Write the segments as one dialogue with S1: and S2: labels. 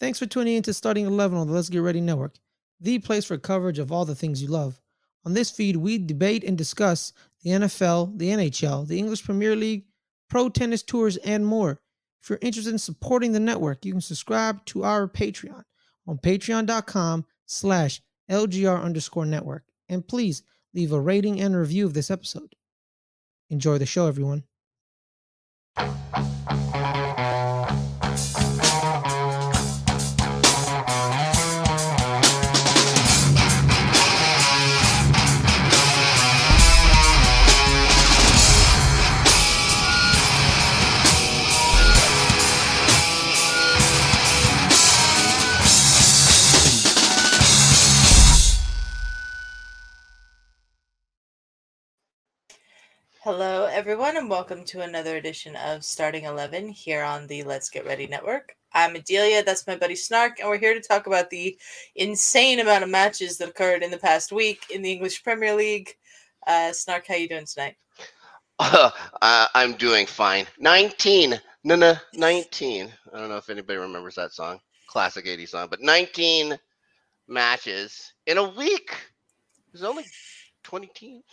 S1: Thanks for tuning in to Starting 11 on the Let's Get Ready Network, the place for coverage of all the things you love. On this feed, we debate and discuss the NFL, the NHL, the English Premier League, pro tennis tours, and more. If you're interested in supporting the network, you can subscribe to our Patreon on patreon.com slash LGR underscore network. And please leave a rating and review of this episode. Enjoy the show, everyone.
S2: Hello, everyone, and welcome to another edition of Starting 11 here on the Let's Get Ready Network. I'm Adelia, that's my buddy Snark, and we're here to talk about the insane amount of matches that occurred in the past week in the English Premier League. Uh, Snark, how you doing tonight?
S3: Uh, I'm doing fine. 19. No, no, 19. I don't know if anybody remembers that song. Classic 80s song, but 19 matches in a week. There's only 20 teams.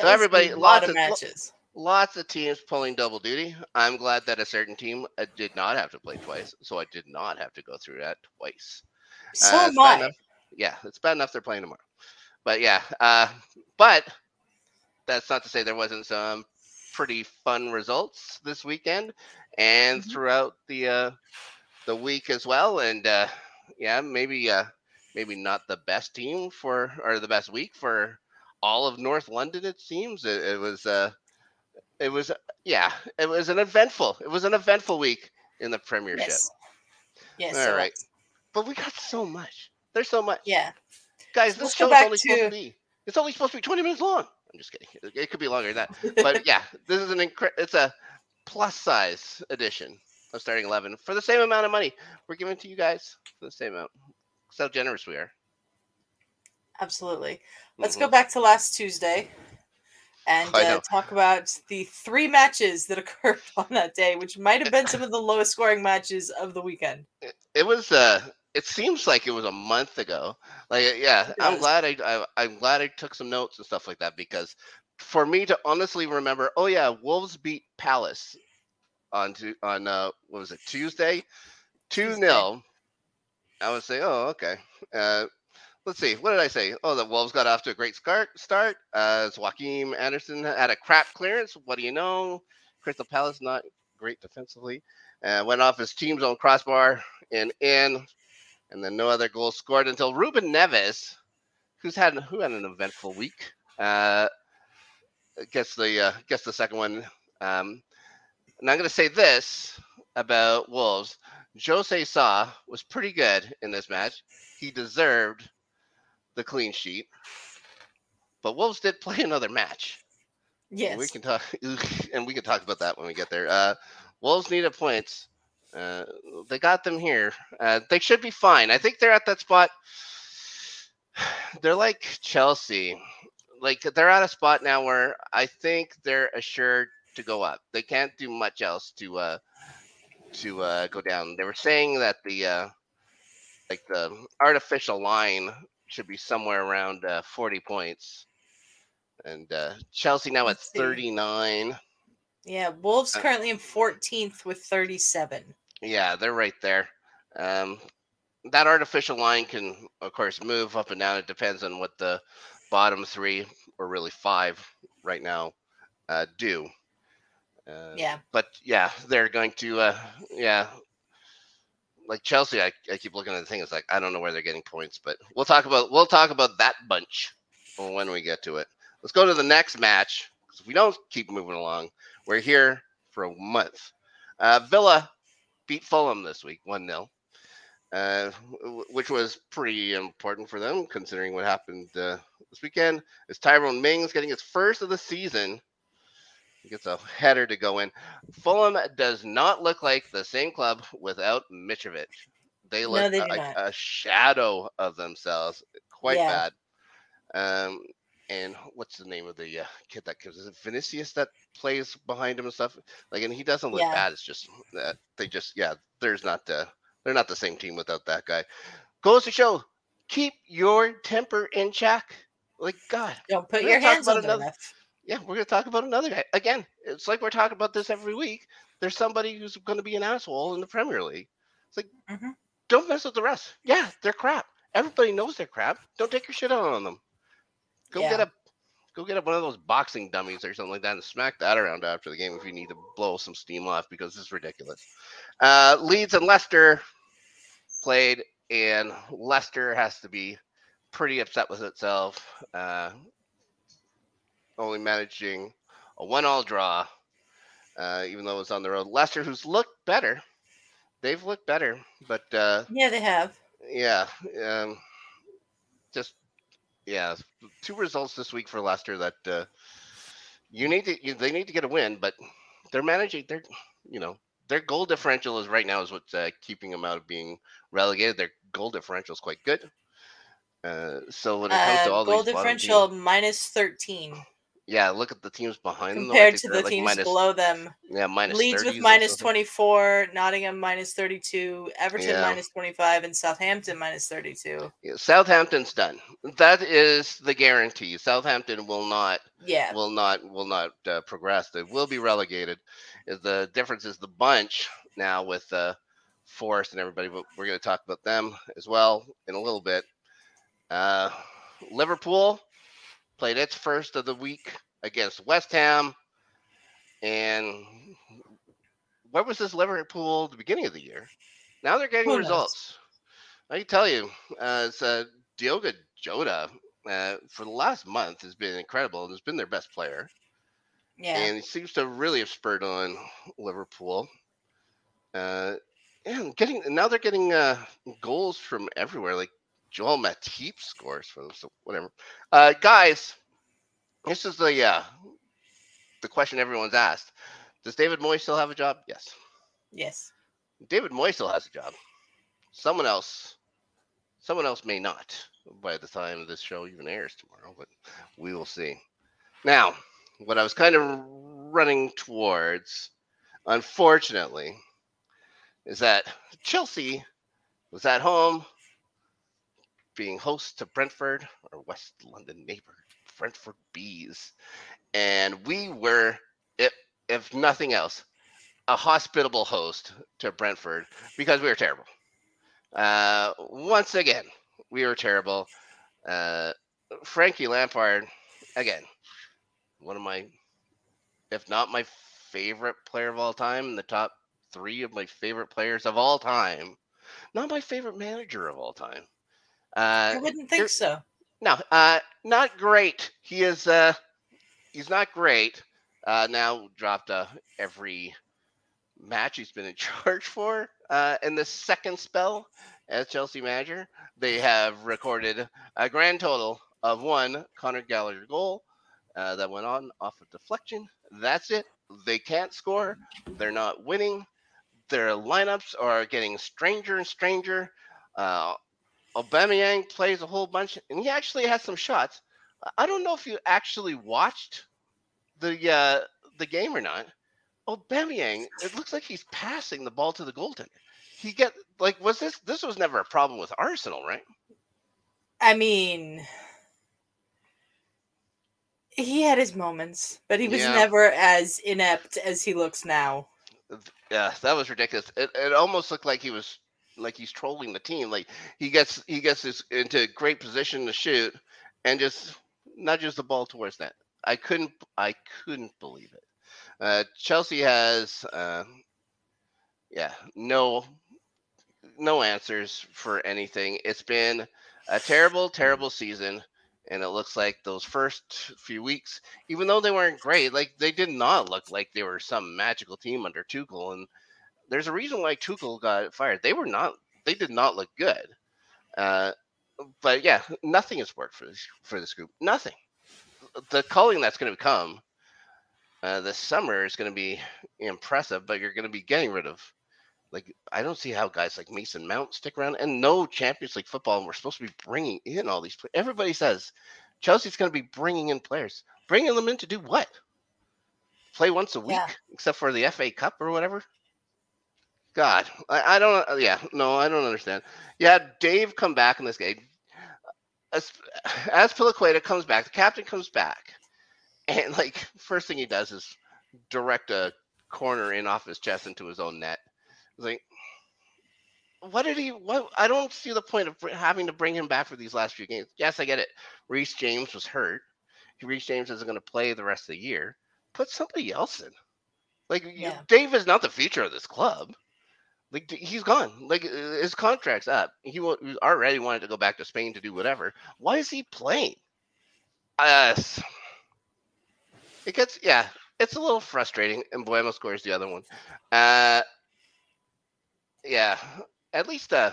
S3: So everybody,
S2: a
S3: lots
S2: lot of
S3: of-
S2: matches.
S3: Lots of teams pulling double duty. I'm glad that a certain team uh, did not have to play twice, so I did not have to go through that twice.
S2: So
S3: Uh,
S2: am
S3: enough- Yeah, it's bad enough they're playing tomorrow. But yeah, uh, but that's not to say there wasn't some pretty fun results this weekend and
S2: Mhm.
S3: throughout the uh, the week as well. And uh, yeah, maybe uh, maybe not the best team for or the best week for all of North London. It seems it, it was. Uh, it was yeah, it was an eventful. It was an eventful week in the Premiership.
S2: Yes. Yes.
S3: All right.
S2: was.
S3: But we got so much. There's so much.
S2: Yeah.
S3: Guys,
S2: Let's
S3: this show
S2: is
S3: only supposed
S2: to-
S3: to be. It's only supposed to be 20 minutes long. I'm just kidding. It, it could be longer than that. But yeah, this is an incre- it's a plus size edition of starting 11 for the same amount of money we're giving to you guys for the same amount. That's how generous we are.
S2: Absolutely. Let's
S3: Mhm.
S2: go back to last Tuesday and uh, talk about the three matches that occurred on that day, which might have been some of the lowest scoring matches of the weekend.
S3: It was uh it seems like it was a month ago. Like yeah,
S2: It
S3: I'm glad I, I I'm glad I took some notes and stuff like that because for me to honestly remember, oh yeah, Wolves beat Palace on to, on uh what was it Tuesday, two
S2: Tuesday.
S3: 0 I would say, oh okay. Uh, let's see, what did I say? Oh, the Wolves got off to a great start. Start as Joachim Andersen had a crap clearance. What do you know? Crystal Palace not great defensively. Uh, went off his team's own crossbar and in, and then no other goals scored until Ruben Neves, who's had who had an eventful week, uh, gets the uh, gets the second one. Um, and I'm going to say this about Wolves: Jose Sa was pretty good in this match. He deserved the clean sheet, but Wolves did play another match.
S2: Yes.
S3: We can talk, and we can talk about that when we get there. Uh, Wolves needed points. Uh, they got them here. Uh, they should be fine. I think they're at that spot. They're like Chelsea. Like they're at a spot now where I think they're assured to go up. They can't do much else to uh, to uh, go down. They were saying that the uh, like the artificial line should be somewhere around uh, 40 points. And uh, Chelsea now at 39.
S2: yeah. Wolves
S3: Uh,
S2: currently in 14th with 37.
S3: Yeah, they're right there. Um, that artificial line can, of course, move up and down. It depends on what the bottom three, or really five right now, uh, do. Uh,
S2: Yeah.
S3: But yeah, they're going to, uh, yeah. Like Chelsea, I, I keep looking at the thing. It's like I don't know where they're getting points, but we'll talk about we'll talk about that bunch when we get to it. Let's go to the next match. if we don't keep moving along, we're here for a month. Uh, Villa beat Fulham this week, 1 0, uh, which was pretty important for them considering what happened uh, this weekend. Is Tyrone Mings getting his first of the season? He gets a header to go in. Fulham does not look like the same club without Mitrovic. They
S2: No,
S3: look
S2: they
S3: like a shadow of themselves. Quite
S2: Yeah.
S3: bad. Um, and what's the name of the uh, kid that gives? Is it Vinicius that plays behind him and stuff? Like, and he doesn't look
S2: Yeah.
S3: bad. It's just that they just, yeah, there's not uh, They're not the same team without that guy. Goes to show, keep your temper in check. Like God,
S2: Don't put your hands on the
S3: another-. Yeah, we're gonna talk about another guy again. It's like we're talking about this every week. There's somebody who's going to be an asshole in the Premier League. It's like,
S2: Mhm.
S3: don't mess with the rest. Yeah, they're crap. Everybody knows they're crap. Don't take your shit out on them. Go get a, go get a, one of those boxing dummies or something like that, and smack that around after the game if you need to blow some steam off because this is ridiculous. Uh, Leeds and Leicester played, and Leicester has to be pretty upset with itself. Uh, only managing a one-all draw, uh, even though it was on the road. Leicester, who's looked better, they've looked better, but uh,
S2: Yeah, they have.
S3: yeah, um, just yeah, two results this week for Leicester that uh, you need to you, they need to get a win, but they're managing. They're you know their goal differential is right now is what's uh, keeping them out of being relegated. Their goal differential is quite good. Uh, so when it comes
S2: Uh,
S3: to all
S2: goal
S3: bottom teams-
S2: differential minus 13
S3: yeah, look at the teams behind them.
S2: Compared
S3: think
S2: to the
S3: like
S2: teams
S3: minus-
S2: below them.
S3: Yeah, minus
S2: Leeds with minus
S3: something.
S2: 24, Nottingham minus 32, Everton
S3: Yeah.
S2: minus 25, and Southampton minus 32.
S3: Yeah, Southampton's done. That is the guarantee. Southampton will not
S2: Yeah.
S3: will not will not uh, progress. They will be relegated. Is The difference is the bunch now with uh, Forest and everybody, but we're going to talk about them as well in a little bit. Uh, Liverpool played its first of the week against West Ham, and where was this Liverpool at the beginning of the year? Now they're getting
S2: Who knows?
S3: results. I can tell you, uh, it's uh, Diogo Jota uh, for the last month has been incredible and has been their best player
S2: Yeah.
S3: and he seems to really have spurred on Liverpool. Uh, and getting now they're getting uh, goals from everywhere. Like Joel Matip scores for them, so whatever. Uh, guys, this is the uh, the question everyone's asked. Does David Moyes still have a job? Yes.
S2: yes.
S3: David Moyes still has a job. Someone else, someone else may not by the time this show even airs tomorrow, but we will see. Now, what I was kind of running towards, unfortunately, is that Chelsea was at home being host to Brentford, our West London neighbor, Brentford Bees. And we were, if, if nothing else, a hospitable host to Brentford because we were terrible. Uh, once again, we were terrible. Uh, Frankie Lampard, again, one of my, if not my favorite player of all time, in the top three of my favorite players of all time. Not my favorite manager of all time.
S2: I
S3: Uh,
S2: wouldn't think so.
S3: no, uh, not great. He is, uh, he's not great. Uh, now dropped uh, every match he's been in charge for. Uh, in the second spell as Chelsea manager, they have recorded a grand total of one Conor Gallagher goal uh, that went on off a deflection. That's it. They can't score. They're not winning. Their lineups are getting stranger and stranger. Uh, Aubameyang plays a whole bunch, and he actually has some shots. I- don't know if you actually watched the uh, the game or not. Aubameyang, it looks like he's passing the ball to the goaltender. He get like was this this was never a problem with Arsenal, right?
S2: I mean, he had his moments, but he was
S3: Yeah.
S2: never as inept as he looks now.
S3: Yeah, that was ridiculous. It, it almost looked like he was like he's trolling the team. Like he gets he gets this into great position to shoot and just nudges the ball towards that. I couldn't I couldn't believe it. Uh, Chelsea has uh, yeah no no answers for anything. It's been a terrible terrible season. And it looks like those first few weeks, even though they weren't great, like they did not look like they were some magical team under Tuchel. And there's a reason why Tuchel got fired. They were not, they did not look good. Uh, but yeah, nothing has worked for this for this group. Nothing. The culling that's going to come uh, this summer is going to be impressive, but you're going to be getting rid of. Like I don't see how guys like Mason Mount stick around, and no Champions League football. And we're supposed to be bringing in all these. pla- Everybody says Chelsea's going to be bringing in players. Bringing them in to do what? Play once a week,
S2: Yeah.
S3: except for the FA Cup or whatever. God, I, I don't. uh, Yeah, no, I don't understand. Had Dave come back in this game. As Azpilicueta comes back, the captain comes back, and like first thing he does is direct a corner in off his chest into his own net. It's like, what did he? What? I don't see the point of having to bring him back for these last few games. Yes, I get it. Reece James was hurt. Reece James isn't going to play the rest of the year. Put somebody else in. Like you-
S2: Yeah.
S3: Dave is not the future of this club. Like he's gone. Like uh, his contract's up. He already wanted to go back to Spain to do whatever. Why is he playing? Uh, it gets yeah. It's a little frustrating. And Mbeumo scores the other one. Uh, yeah. At least uh,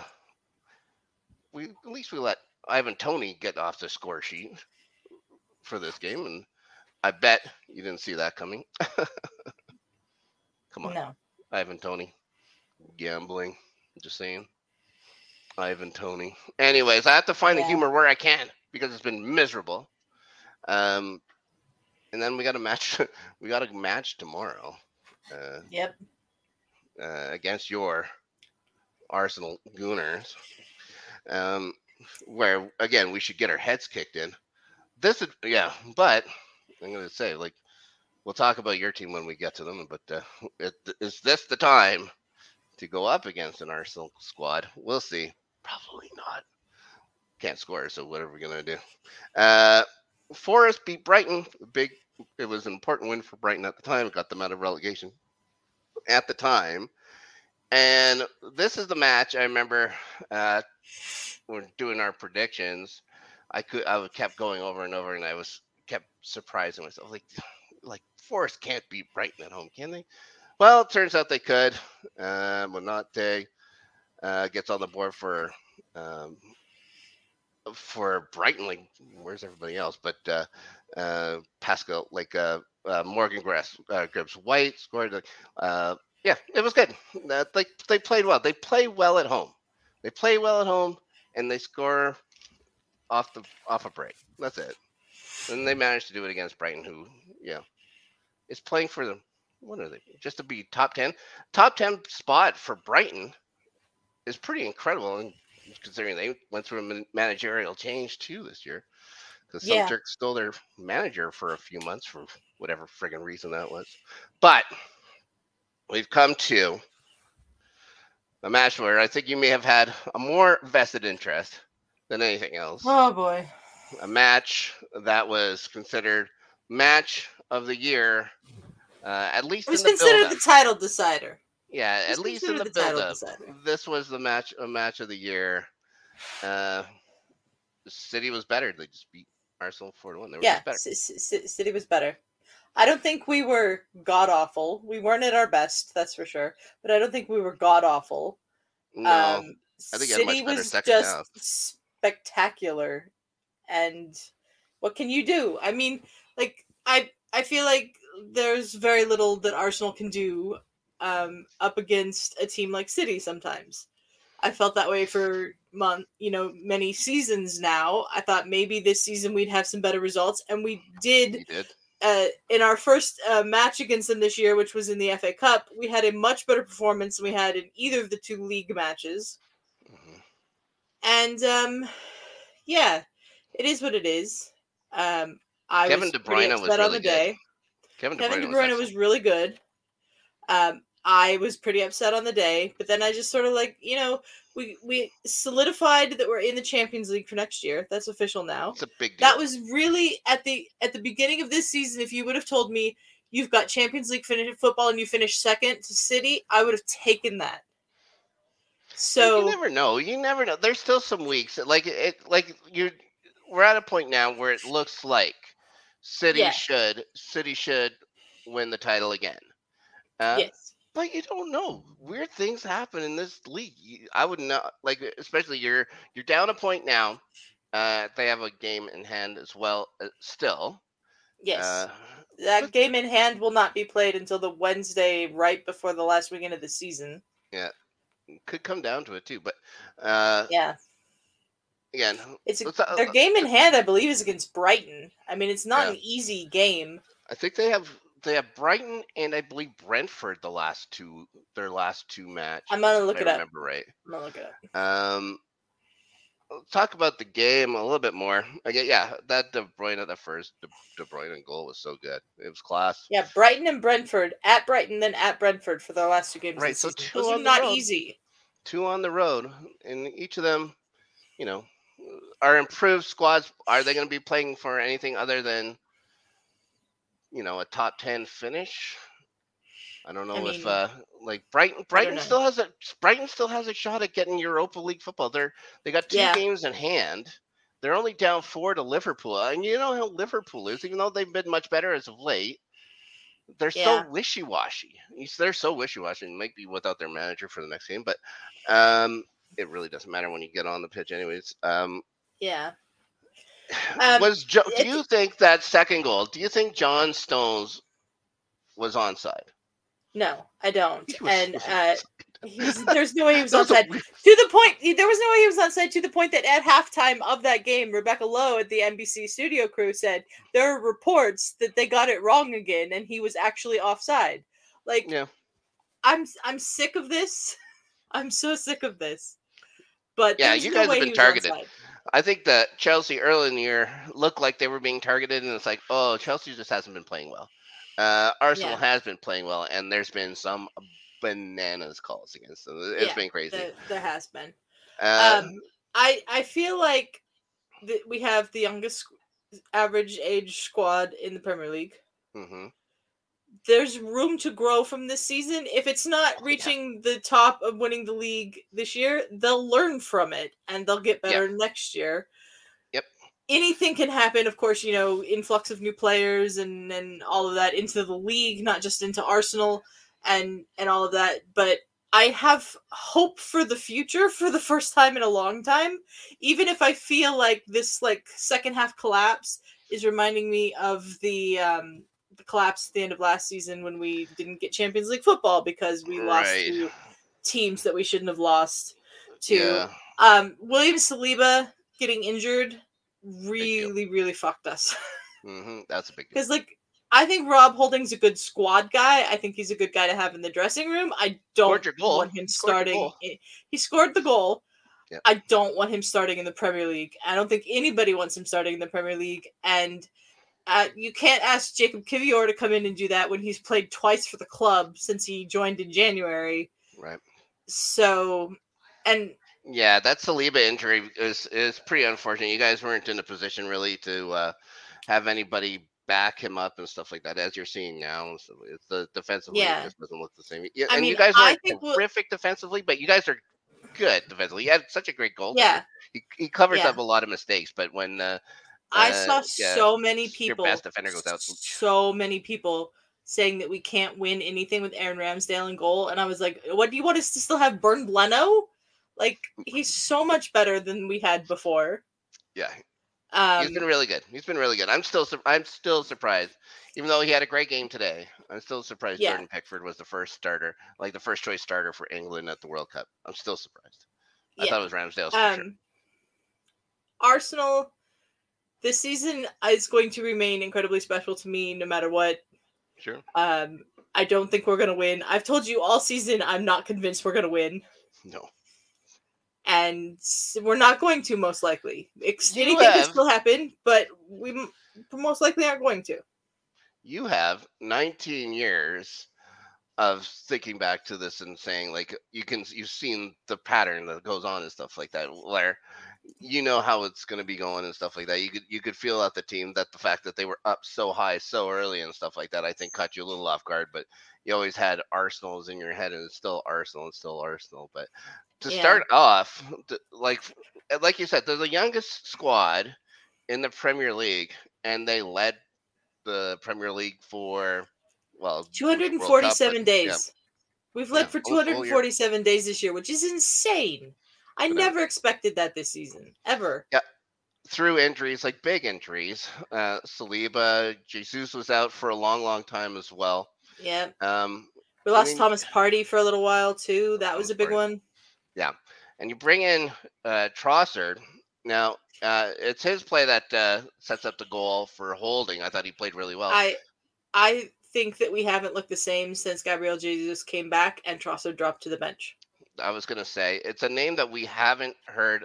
S3: we at least we let Ivan Toney get off the score sheet for this game, and I bet you didn't see that coming. Come on.
S2: No.
S3: Ivan Toney. Gambling. Just saying. Ivan Toney. Anyways, I have to find the humor where I can because it's been miserable. Um and then we got a match we got a match tomorrow. Uh,
S2: Yep.
S3: uh against your Arsenal Gooners. Um where again we should get our heads kicked in. This is yeah, but I'm gonna say like we'll talk about your team when we get to them, but uh, it, is this the time to go up against an Arsenal squad? We'll see. Probably not. Can't score, so what are we gonna do? Uh, Forest beat Brighton. Big. It was an important win for Brighton at the time. It got them out of relegation at the time. And this is the match I remember uh, when doing our predictions. I could I kept going over and over, and I was kept surprising myself. Like, like Forest can't beat Brighton at home, can they? Well, it turns out they could. Uh, Monate uh, gets on the board for um, for Brighton. Like, where's everybody else? But uh, uh, Pascal, like uh, uh, Morgan Grass, uh, Gibbs White scored. Uh, yeah, it was good. Uh, they they played well. They play well at home. They play well at home, and they score off the off a break. That's it. And they managed to do it against Brighton, who, yeah, is playing for them. What are they? Just to be top ten, top ten spot for Brighton is pretty incredible, and considering they went through a managerial change too this year, because some
S2: Yeah.
S3: jerk stole their manager for a few months for whatever friggin' reason that was. But we've come to a match where I think you may have had a more vested interest than anything else
S2: Oh boy.
S3: a match that was considered match of the year, uh, at least
S2: It was
S3: the
S2: considered
S3: build-up.
S2: the title decider.
S3: yeah, at least in the
S2: the
S3: build-up. This was the match, a match of the year. Uh, City was better. They just beat Arsenal four to one. They were
S2: Yeah,
S3: just better.
S2: C- C- City was better. I don't think we were god awful. We weren't at our best, that's for sure. But I don't think we were god awful.
S3: No,
S2: um,
S3: I think it had much
S2: City was just spectacular. And what can you do? I mean, like I I feel like there's very little that Arsenal can do um, up against a team like City sometimes. I felt that way for month, you know, many seasons now. I thought maybe this season we'd have some better results, and we did
S3: he did.
S2: uh, in our first uh, match against them this year, which was in the FA Cup, we had a much better performance than we had in either of the two league matches.
S3: Mhm.
S2: And um, yeah, it is what it is. Um, I
S3: Kevin
S2: was
S3: De Bruyne was really good.
S2: day.
S3: Kevin De
S2: Kevin De
S3: Bruyne,
S2: Bruyne
S3: was,
S2: was really good. Um, I was pretty upset on the day, but then I just sort of like you know we we solidified that we're in the Champions League for next year. That's official now.
S3: It's a big deal.
S2: That was really at the at the beginning of this season. If you would have told me you've got Champions League finish football and you finish second to City, I would have taken that. So
S3: you never know. You never know. There's still some weeks. Like it. Like you're. We're at a point now where it looks like City should. City should win the title again. Uh,
S2: yes,
S3: But you don't know. Weird things happen in this league. I would not like, especially you're you're down a point now. Uh, they have a game in hand as well. Uh, still.
S2: yes.
S3: Uh,
S2: that
S3: but-
S2: game in hand will not be played until the Wednesday right before the last weekend of the season. Yeah.
S3: Could come down to it too. But uh,
S2: Yeah,
S3: again,
S2: it's a, their game in hand. I believe is against Brighton. I mean, it's not
S3: Yeah.
S2: an easy game.
S3: I think they have they have Brighton and I believe Brentford the last two their last two matches.
S2: I'm gonna look it
S3: I
S2: up.
S3: remember right.
S2: I'm gonna look it up.
S3: Um, talk about the game a little bit more. Okay, yeah, that De Bruyne, that first De, De Bruyne goal was so good. It was class.
S2: Yeah, Brighton and Brentford at Brighton, then at Brentford for their last two games.
S3: Right, so two
S2: those
S3: on
S2: are
S3: the
S2: not
S3: road.
S2: easy.
S3: Two on the road, and each of them, you know, are improved squads. Are they going to be playing for anything other than, you know, a top ten finish? I don't know
S2: I
S3: if uh like Brighton Brighton still has a Brighton still has a shot at getting Europa League football. They're they got two
S2: Yeah.
S3: games in hand. They're only down four to Liverpool. And you know how Liverpool is, even though they've been much better as of late. They're
S2: Yeah.
S3: so wishy washy. They're so wishy washy. Might be without their manager for the next game, but um, it really doesn't matter when you get on the pitch, anyways. Um,
S2: Yeah. Um,
S3: was jo- do you think that second goal? Do you think John Stones was onside?
S2: No, I don't. And uh, there's no way he was onside.
S3: weird-
S2: To the point, there was no way he was onside. To the point that at halftime of that game, Rebecca Lowe at the NBC studio crew said there are reports that they got it wrong again, and he was actually offside. Like
S3: Yeah.
S2: I'm, I'm sick of this. I'm so sick of this. But
S3: Yeah, you
S2: no
S3: guys have been targeted. I think that Chelsea early in the year looked like they were being targeted, and it's like, oh, Chelsea just hasn't been playing well. Uh, Arsenal
S2: Yeah.
S3: has been playing well, and there's been some bananas calls against them. It's
S2: Yeah,
S3: been crazy.
S2: There, there has been.
S3: Uh,
S2: um, I I feel like that we have the youngest average age squad in the Premier League.
S3: mhm.
S2: There's room to grow from this season. If it's not
S3: Oh, yeah.
S2: reaching the top of winning the league this year, they'll learn from it and they'll get better next year.
S3: Yep.
S2: Anything can happen, of course, you know, influx of new players and and all of that into the league, not just into Arsenal and and all of that, but I have hope for the future for the first time in a long time even if I feel like this like second half collapse is reminding me of the um the collapse at the end of last season when we didn't get Champions League football because we lost
S3: Right.
S2: to teams that we shouldn't have lost to.
S3: Yeah.
S2: Um William Saliba getting injured really really fucked us
S3: hmm That's a big deal.
S2: because like I think Rob Holding's a good squad guy. I think he's a good guy to have in the dressing room. I don't want him starting. He scored the goal.
S3: Yep.
S2: I don't want him starting in the Premier League. I don't think anybody wants him starting in the Premier League. And uh, you can't ask Jakub Kiwior to come in and do that when he's played twice for the club since he joined in January.
S3: Right.
S2: So, and
S3: Yeah, that Saliba injury is is pretty unfortunate. You guys weren't in a position really to uh, have anybody back him up and stuff like that, as you're seeing now. So it's the defensively,
S2: Yeah.
S3: it just doesn't look the same. Yeah,
S2: I
S3: and you guys
S2: are
S3: weren't
S2: we'll-
S3: terrific defensively, but you guys are good defensively. You had such a great goal.
S2: yeah,
S3: he, he covers
S2: Yeah.
S3: up a lot of mistakes, but when uh,
S2: I saw
S3: yeah,
S2: so many
S3: your
S2: people,
S3: best defender goes out.
S2: so many people saying that we can't win anything with Aaron Ramsdale in goal, and I was like, "What do you want us to still have Bernd Leno? Like he's so much better than we had before."
S3: yeah,
S2: Um,
S3: he's been really good. He's been really good. I'm still I'm still surprised, even though he had a great game today. I'm still surprised
S2: Yeah.
S3: Jordan Pickford was the first starter, like the first choice starter for England at the World Cup. I'm still surprised. I
S2: Yeah.
S3: thought it was Ramsdale
S2: um,
S3: sure.
S2: Arsenal this season is going to remain incredibly special to me, no matter what.
S3: Sure.
S2: Um, I don't think we're gonna win. I've told you all season I'm not convinced we're gonna win.
S3: No.
S2: and we're not going to most likely. Ex-
S3: You
S2: Anything can
S3: have-
S2: still happen, but we most likely aren't going to.
S3: You have 19 years of thinking back to this and saying like you can you've seen the pattern that goes on and stuff like that where you know how it's going to be going and stuff like that you could you could feel out the team that the fact that they were up so high so early and stuff like that i think caught you a little off guard but you always had arsenal's in your head and it's still arsenal it's still arsenal but to
S2: Yeah.
S3: start off like eh, like you said they're the youngest squad in the premier league and they led the premier league for well it was the World Cup,
S2: 247
S3: but,
S2: days.
S3: yeah.
S2: We've led
S3: Yeah,
S2: for
S3: whole- whole year.
S2: 247 days this year, which is insane. I
S3: know.
S2: never expected that this season, ever. Yeah.
S3: Through injuries, like big injuries. Uh, Saliba, Jesus was out for a long, long time as well.
S2: Yeah.
S3: Um,
S2: We
S3: I
S2: lost
S3: mean-
S2: Thomas Partey for a little while too. That was a big one.
S3: and you bring in uh, Trossard. Now, uh, it's his play that uh, sets up the goal for holding. I thought he played really well.
S2: I I think that we haven't looked the same since Gabriel Jesus came back and Trossard dropped to the bench.
S3: I was gonna say it's a name that we haven't heard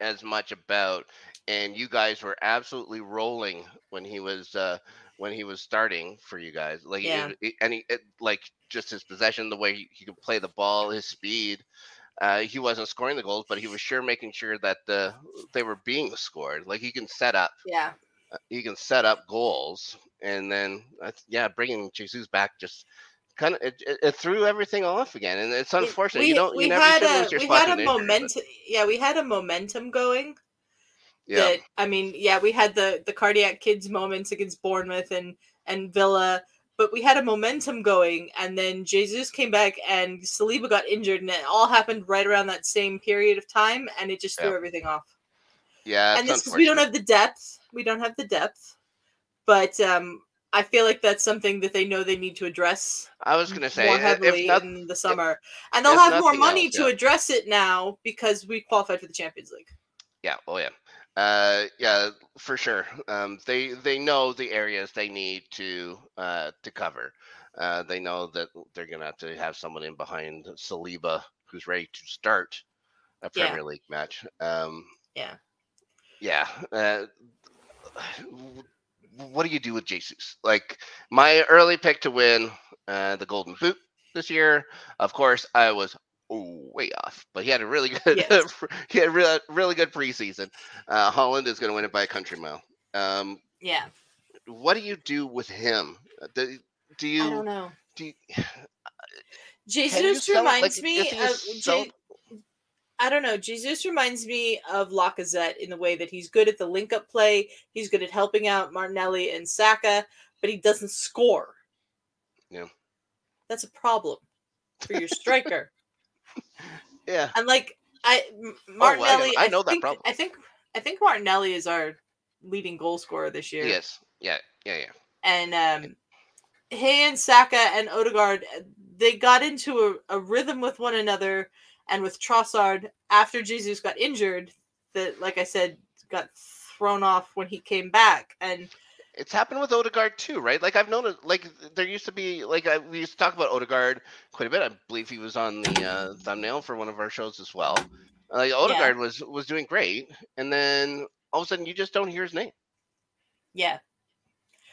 S3: as much about, and you guys were absolutely rolling when he was uh, when he was starting for you guys. Like,
S2: Yeah.
S3: it, it- and he, it, like just his possession, the way he, he could play the ball, his speed. Uh, he wasn't scoring the goals, but he was sure making sure that the they were being scored. Like he can set up,
S2: Yeah.
S3: he can set up goals, and then uh, yeah, bringing Jesus back just kind of it, it, threw everything off again, and it's unfortunate.
S2: We,
S3: you don't,
S2: we
S3: you never
S2: had a we had a momentum. Yeah, we had a momentum going.
S3: Yeah,
S2: That I mean, yeah, we had the the cardiac kids moments against Bournemouth and and Villa, but we had a momentum going, and then Jesus came back and Saliba got injured, and it all happened right around that same period of time, and it just threw
S3: Yeah.
S2: everything off.
S3: yeah.
S2: and this because we don't have the depth. We don't have the depth, but um, I feel like that's something that they know they need to address
S3: I was gonna say
S2: more heavily
S3: if not,
S2: in the summer, and they'll have more money
S3: else,
S2: to
S3: yeah.
S2: address it now because we qualified for the Champions League.
S3: yeah, oh yeah, uh, yeah, for sure. Um, they they know the areas they need to uh to cover. Uh, they know that they're gonna have to have someone in behind Saliba who's ready to start a
S2: Yeah.
S3: Premier League match. Um,
S2: Yeah.
S3: yeah. Uh, what do you do with Jesus? Like my early pick to win uh, the Golden Boot this year. Of course, I was way off, but he had a really good,
S2: Yes.
S3: he had really, really good preseason. Uh, Haaland is going to win it by a country mile. Um,
S2: Yeah,
S3: what do you do with him? Uh, Do, you?
S2: I don't know.
S3: do? You,
S2: Jesus
S3: it?
S2: reminds
S3: Like,
S2: me of. I don't know. Jesus reminds me of Lacazette in the way that he's good at the link up play. He's good at helping out Martinelli and Saka, but he doesn't score.
S3: Yeah.
S2: That's a problem for your striker.
S3: yeah,
S2: And like I
S3: Oh, I know-
S2: Martinelli,
S3: I know that problem.
S2: I think I think Martinelli is our leading goal scorer this year.
S3: yes, yeah, yeah, yeah.
S2: And um he and Saka and Odegaard they got into a, a rhythm with one another and with Trossard after Jesus got injured that like I said got thrown off when he came back and
S3: It's happened with Odegaard too, right? Like I've known it. Like there used to be, like I, we used to talk about Odegaard quite a bit. I believe he was on the uh, thumbnail for one of our shows as well. Like Odegaard was was doing great, and then all of a sudden you just don't hear his name.
S2: yeah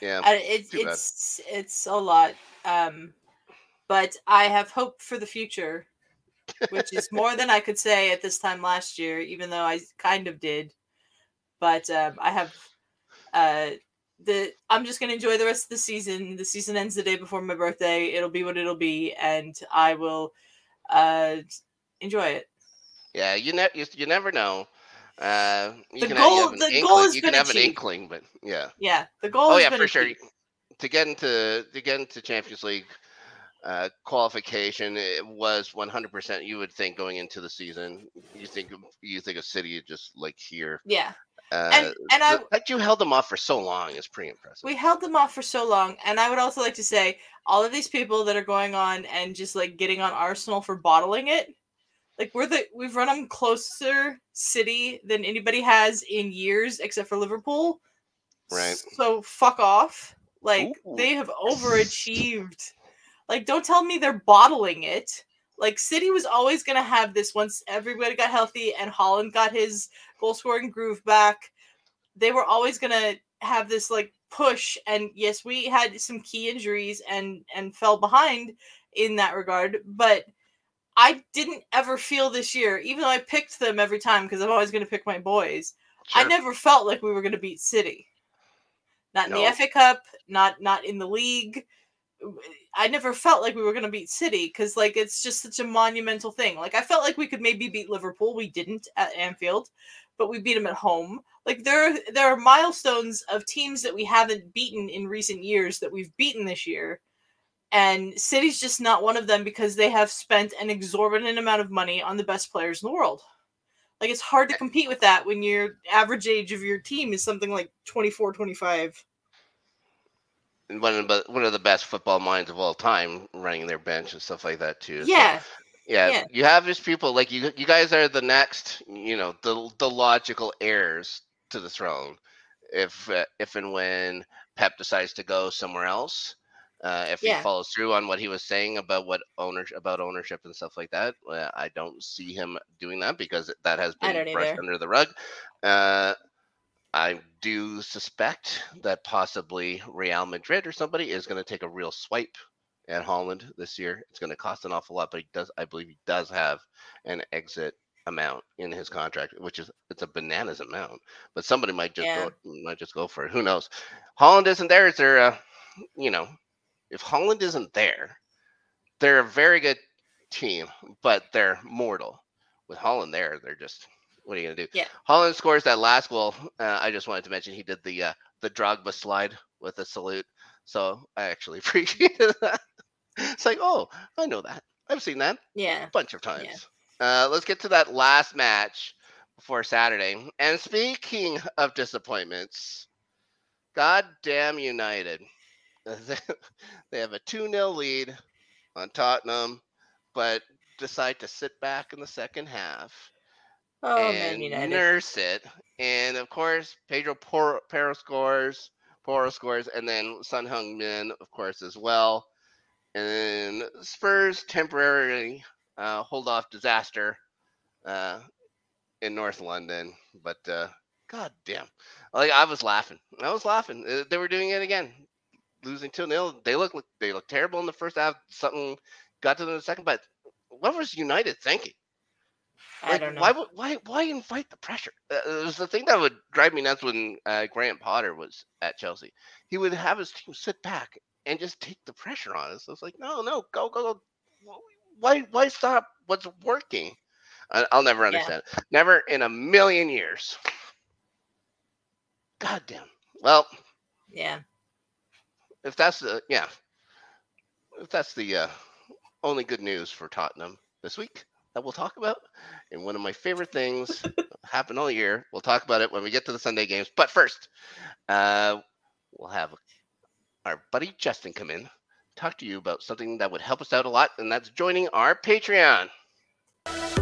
S3: Yeah,
S2: I- it's
S3: bad.
S2: it's it's a lot um but i have hope for the future which is more than i could say at this time last year even though i kind of did but um i have uh the i'm just going to enjoy the rest of the season the season ends the day before my birthday it'll be what it'll be and i will uh enjoy it
S3: yeah. You ne- you, you never know. Uh, you
S2: The
S3: can
S2: goal-
S3: have, you have
S2: the
S3: an
S2: goal
S3: inkling.
S2: has
S3: You
S2: been
S3: can have an inkling, but yeah.
S2: yeah the goal
S3: Oh yeah, for sure.
S2: achieved.
S3: To get into to get into Champions League uh, qualification, it was 100%. You would think going into the season, you think you think of City just like here.
S2: yeah
S3: Uh,
S2: And- and I-
S3: the fact you held them off for so long is pretty impressive.
S2: we held them off for so long and i would also like to say all of these people that are going on and just like getting on arsenal for bottling it like we're the we've run them closer city than anybody has in years except for liverpool
S3: Right.
S2: so fuck off like
S3: Ooh.
S2: they have overachieved like don't tell me they're bottling it. Like city was always going to have this once everybody got healthy and Haaland got his goal scoring groove back. They were always going to have this like push and yes we had some key injuries and and fell behind in that regard but i didn't ever feel this year even though i picked them every time because i'm always going to pick my boys i never felt like we were going to beat city. Not in
S3: No.
S2: the fa cup not not in the league i never felt like we were going to beat city because like it's just such a monumental thing. Like i felt like we could maybe beat liverpool. We didn't at anfield but we beat them at home. Like there are, there are milestones of teams that we haven't beaten in recent years that we've beaten this year and city's just not one of them because they have spent an exorbitant amount of money on the best players in the world. Like it's hard to compete with that when your average age of your team is something like 24 25
S3: And one of the one of the best football minds of all time running their bench and stuff like that too. So,
S2: yeah
S3: yeah,
S2: yeah.
S3: You have these people like you. You guys are the next. You know the the logical heirs to the throne. If uh, if and when Pep decides to go somewhere else, Uh, if
S2: Yeah.
S3: he follows through on what he was saying about what ownership about ownership and stuff like that, uh, I don't see him doing that because that has been brushed
S2: either.
S3: under the rug. Uh, I do suspect that possibly Real Madrid or somebody is going to take a real swipe at Haaland this year. It's going to cost an awful lot, but he does, I believe, he does have an exit amount in his contract, which is it's a bananas amount. But somebody might just
S2: Yeah.
S3: go, might just go for it. Who knows? Haaland isn't there. Is there a, you know, if Haaland isn't there, they're a very good team, but they're mortal. With Haaland there, they're just what are you gonna do?
S2: Yeah.
S3: Haaland scores that last goal. Uh, I just wanted to mention he did the uh, the Drogba slide with a salute, so I actually appreciated that. It's like, oh, I know that. I've seen that
S2: Yeah.
S3: a bunch of times. Uh, let's get to that last match before Saturday. And speaking of disappointments, goddamn United. they have a 2 0 lead on Tottenham, but decide to sit back in the second half
S2: Oh man,
S3: and
S2: United.
S3: nurse it. And of course, Pedro Por- Porro scores, Porro scores, and then Son Heung Min, of course, as well. And Spurs temporarily uh, hold off disaster uh, in North London, but uh, god damn, like I was laughing, I was laughing. Uh, They were doing it again, losing two 0 They look they look terrible in the first half. Something got to them in the second, but what was United thinking?
S2: I don't know.
S3: Why why why invite the pressure? Uh, it was the thing that would drive me nuts when uh, Grant Potter was at Chelsea. He would have his team sit back and just take the pressure on us. I was like, no, no, go, go, go. Why, why stop what's working? I'll never understand. it. Never in a million years. God damn. Well,
S2: yeah.
S3: if that's the yeah, if that's the uh, only good news for Tottenham this week that we'll talk about, and one of my favorite things happened all year. We'll talk about it when we get to the Sunday games. But first, uh, we'll have our buddy Justin come in, talk to you about something that would help us out a lot, and that's joining our Patreon.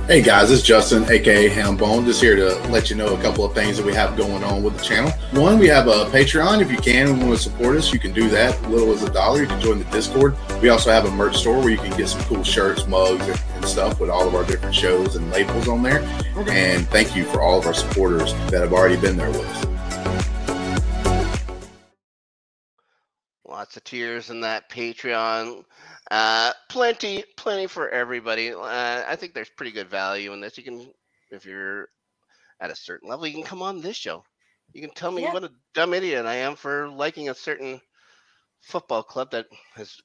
S4: Hey guys, it's Justin, aka Hambone, just here to let you know a couple of things that we have going on with the channel. One, we have a Patreon. If you can and want to support us, you can do that. Little as a dollar. You can join the Discord. We also have a merch store where you can get some cool shirts, mugs, and and stuff with all of our different shows and labels on there. And thank you for all of our supporters that have already been there with us.
S3: Lots of tiers in that Patreon. Uh, plenty, plenty for everybody. Uh, I think there's pretty good value in this. You can, if you're at a certain level, you can come on this show. You can tell me
S2: Yeah.
S3: what a dumb idiot I am for liking a certain football club that has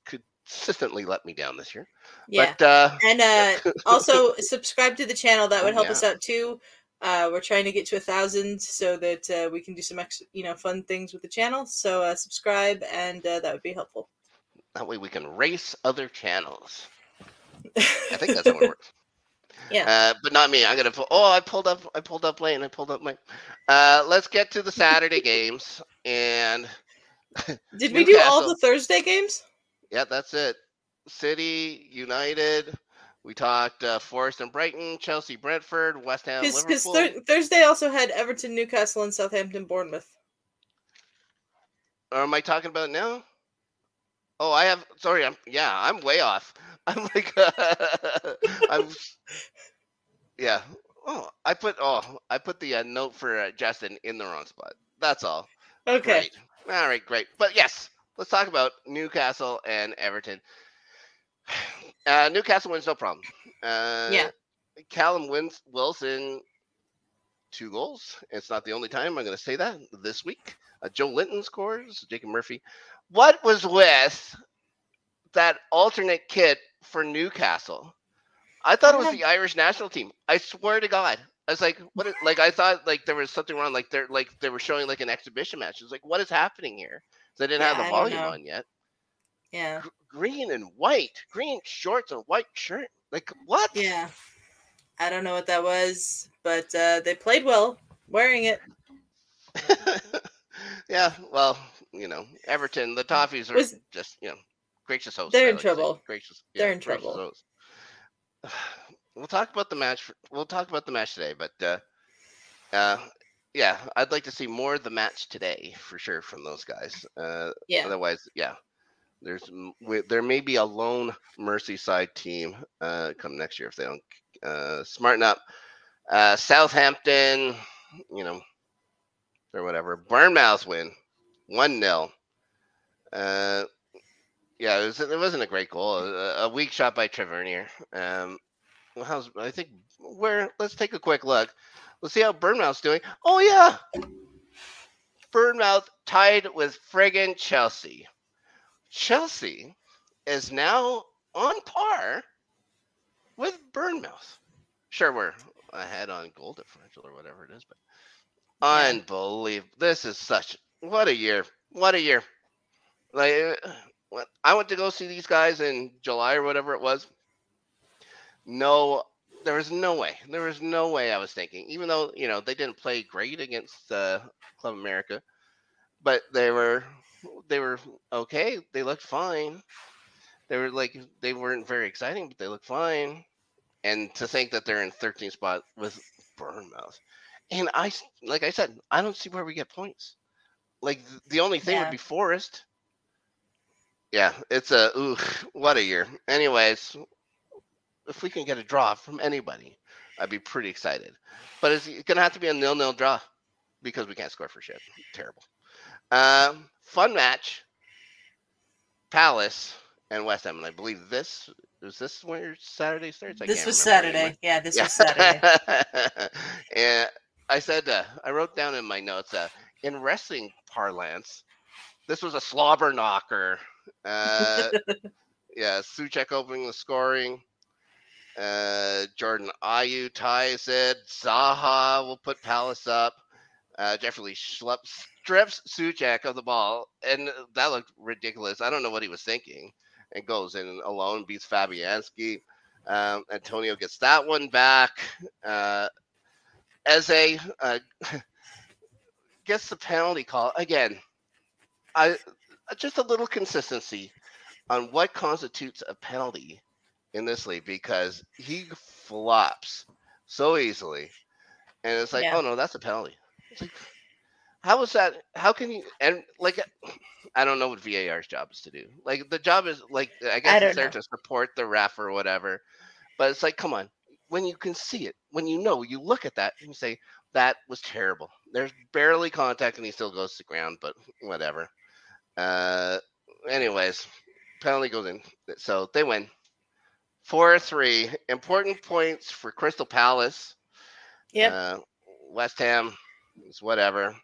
S3: consistently let me down this year.
S2: Yeah.
S3: But uh,
S2: and uh, also subscribe to the channel. That would help us out too. Uh, we're trying to get to a thousand so that uh, we can do some extra, you know, fun things with the channel. So uh, subscribe, and uh, that would be helpful.
S3: that way we can race other channels. I think that's how it works.
S2: Yeah.
S3: Uh, but not me. I'm gonna pull. Oh, I pulled up. I pulled up late, and I pulled up my. Uh, let's get to the Saturday games, and
S2: Did we do all the Thursday games?
S3: Yeah, that's it. City, United. We talked uh, Forest and Brighton, Chelsea, Brentford, West Ham,
S2: Because
S3: Liverpool.
S2: Thursday also had Everton, Newcastle, and Southampton, Bournemouth.
S3: or am I talking about now? Oh, I have. Sorry, I'm. Yeah, I'm way off. I'm like. I'm. Yeah. Oh, I put. Oh, I put the uh, note for uh, Justin in the wrong spot. That's all.
S2: Okay.
S3: Great. All right, great. But yes, let's talk about Newcastle and Everton. Uh, Newcastle wins no problem. Uh,
S2: Yeah.
S3: Callum wins Wilson two goals. It's not the only time I'm going to say that this week. Uh, Joelinton scores. Jacob Murphy. What was with that alternate kit for Newcastle? I thought it was the Irish national team. I swear to God. I was like, what? Is, like, I thought like there was something wrong. Like they're like they were showing like an exhibition match. It's like, what is happening here? I didn't
S2: Yeah,
S3: have the
S2: don't
S3: volume on yet.
S2: Yeah.
S3: Gr- green and white, green shorts and white shirt. Like what?
S2: Yeah. I don't know what that was, but uh, they played well wearing it.
S3: yeah. Well, you know, Everton, the Toffees are
S2: Was-
S3: just you know gracious hosts.
S2: They're
S3: I
S2: in
S3: like
S2: trouble.
S3: Gracious.
S2: They're in trouble.
S3: hosts. We'll talk about the match. We'll talk about the match today, but uh, uh, yeah, I'd like to see more of the match today for sure from those guys. Uh,
S2: Yeah.
S3: Otherwise, yeah, There's there may be a lone Merseyside team uh, come next year if they don't uh, smarten up. Uh, Southampton, you know, or whatever. Bournemouth win one 0 Uh, yeah, it, was, it wasn't a great goal. A, a weak shot by Tavernier. Um, well, how's I think where? Let's take a quick look. Let's see how Bournemouth's doing. Oh yeah, Bournemouth tied with friggin' Chelsea. Chelsea is now on par with Bournemouth. Sure, we're ahead on goal differential or whatever it is, but unbelievable. This is such what a year. What a year. Like uh, I went to go see these guys in July or whatever it was. No, there was no way. There was no way I was thinking, even though, you know, they didn't play great against uh, Club America, but they were they were okay. They looked fine. They were like they weren't very exciting, but they looked fine. And to think that they're in 13th spot with Bournemouth, and I like I said, I don't see where we get points. Like the only thing
S2: Yeah.
S3: would be Forest. Yeah, it's a ooh, what a year. Anyways, if we can get a draw from anybody, I'd be pretty excited. But it's gonna have to be a nil-nil draw because we can't score for shit. Terrible. Um, fun match. Palace and West Ham, and I believe this was this where Saturday starts. I
S2: This was
S3: remember anymore.
S2: Saturday. Yeah, this
S3: Yeah.
S2: was Saturday.
S3: and I said, uh, I wrote down in my notes, uh, in wrestling parlance, this was a slobber knocker. Uh, yeah, Souček opening the scoring. Uh, Jordan Ayew ties it. Zaha will put Palace up. Uh, Jeffrey Schlupp strips Souček of the ball, and that looked ridiculous. I don't know what he was thinking, and goes in alone, beats Fabianski. Um, Antonio gets that one back. Uh, Eze uh, gets the penalty call again. I just a little consistency on what constitutes a penalty in this league because he flops so easily, and it's like,
S2: Yeah.
S3: oh no, that's a penalty. It's like, how is that? How can you? And like, I don't know what VAR's job is to do. Like the job is like, I guess
S2: don't
S3: it's there
S2: know.
S3: to support the ref or whatever. But it's like, come on, when you can see it, when you know, you look at that and you say, that was terrible. There's barely contact and he still goes to ground, but whatever. Uh, anyways, penalty goes in. So they win. 4 3. Important points for Crystal Palace.
S2: Yeah.
S3: Uh, West Ham is whatever.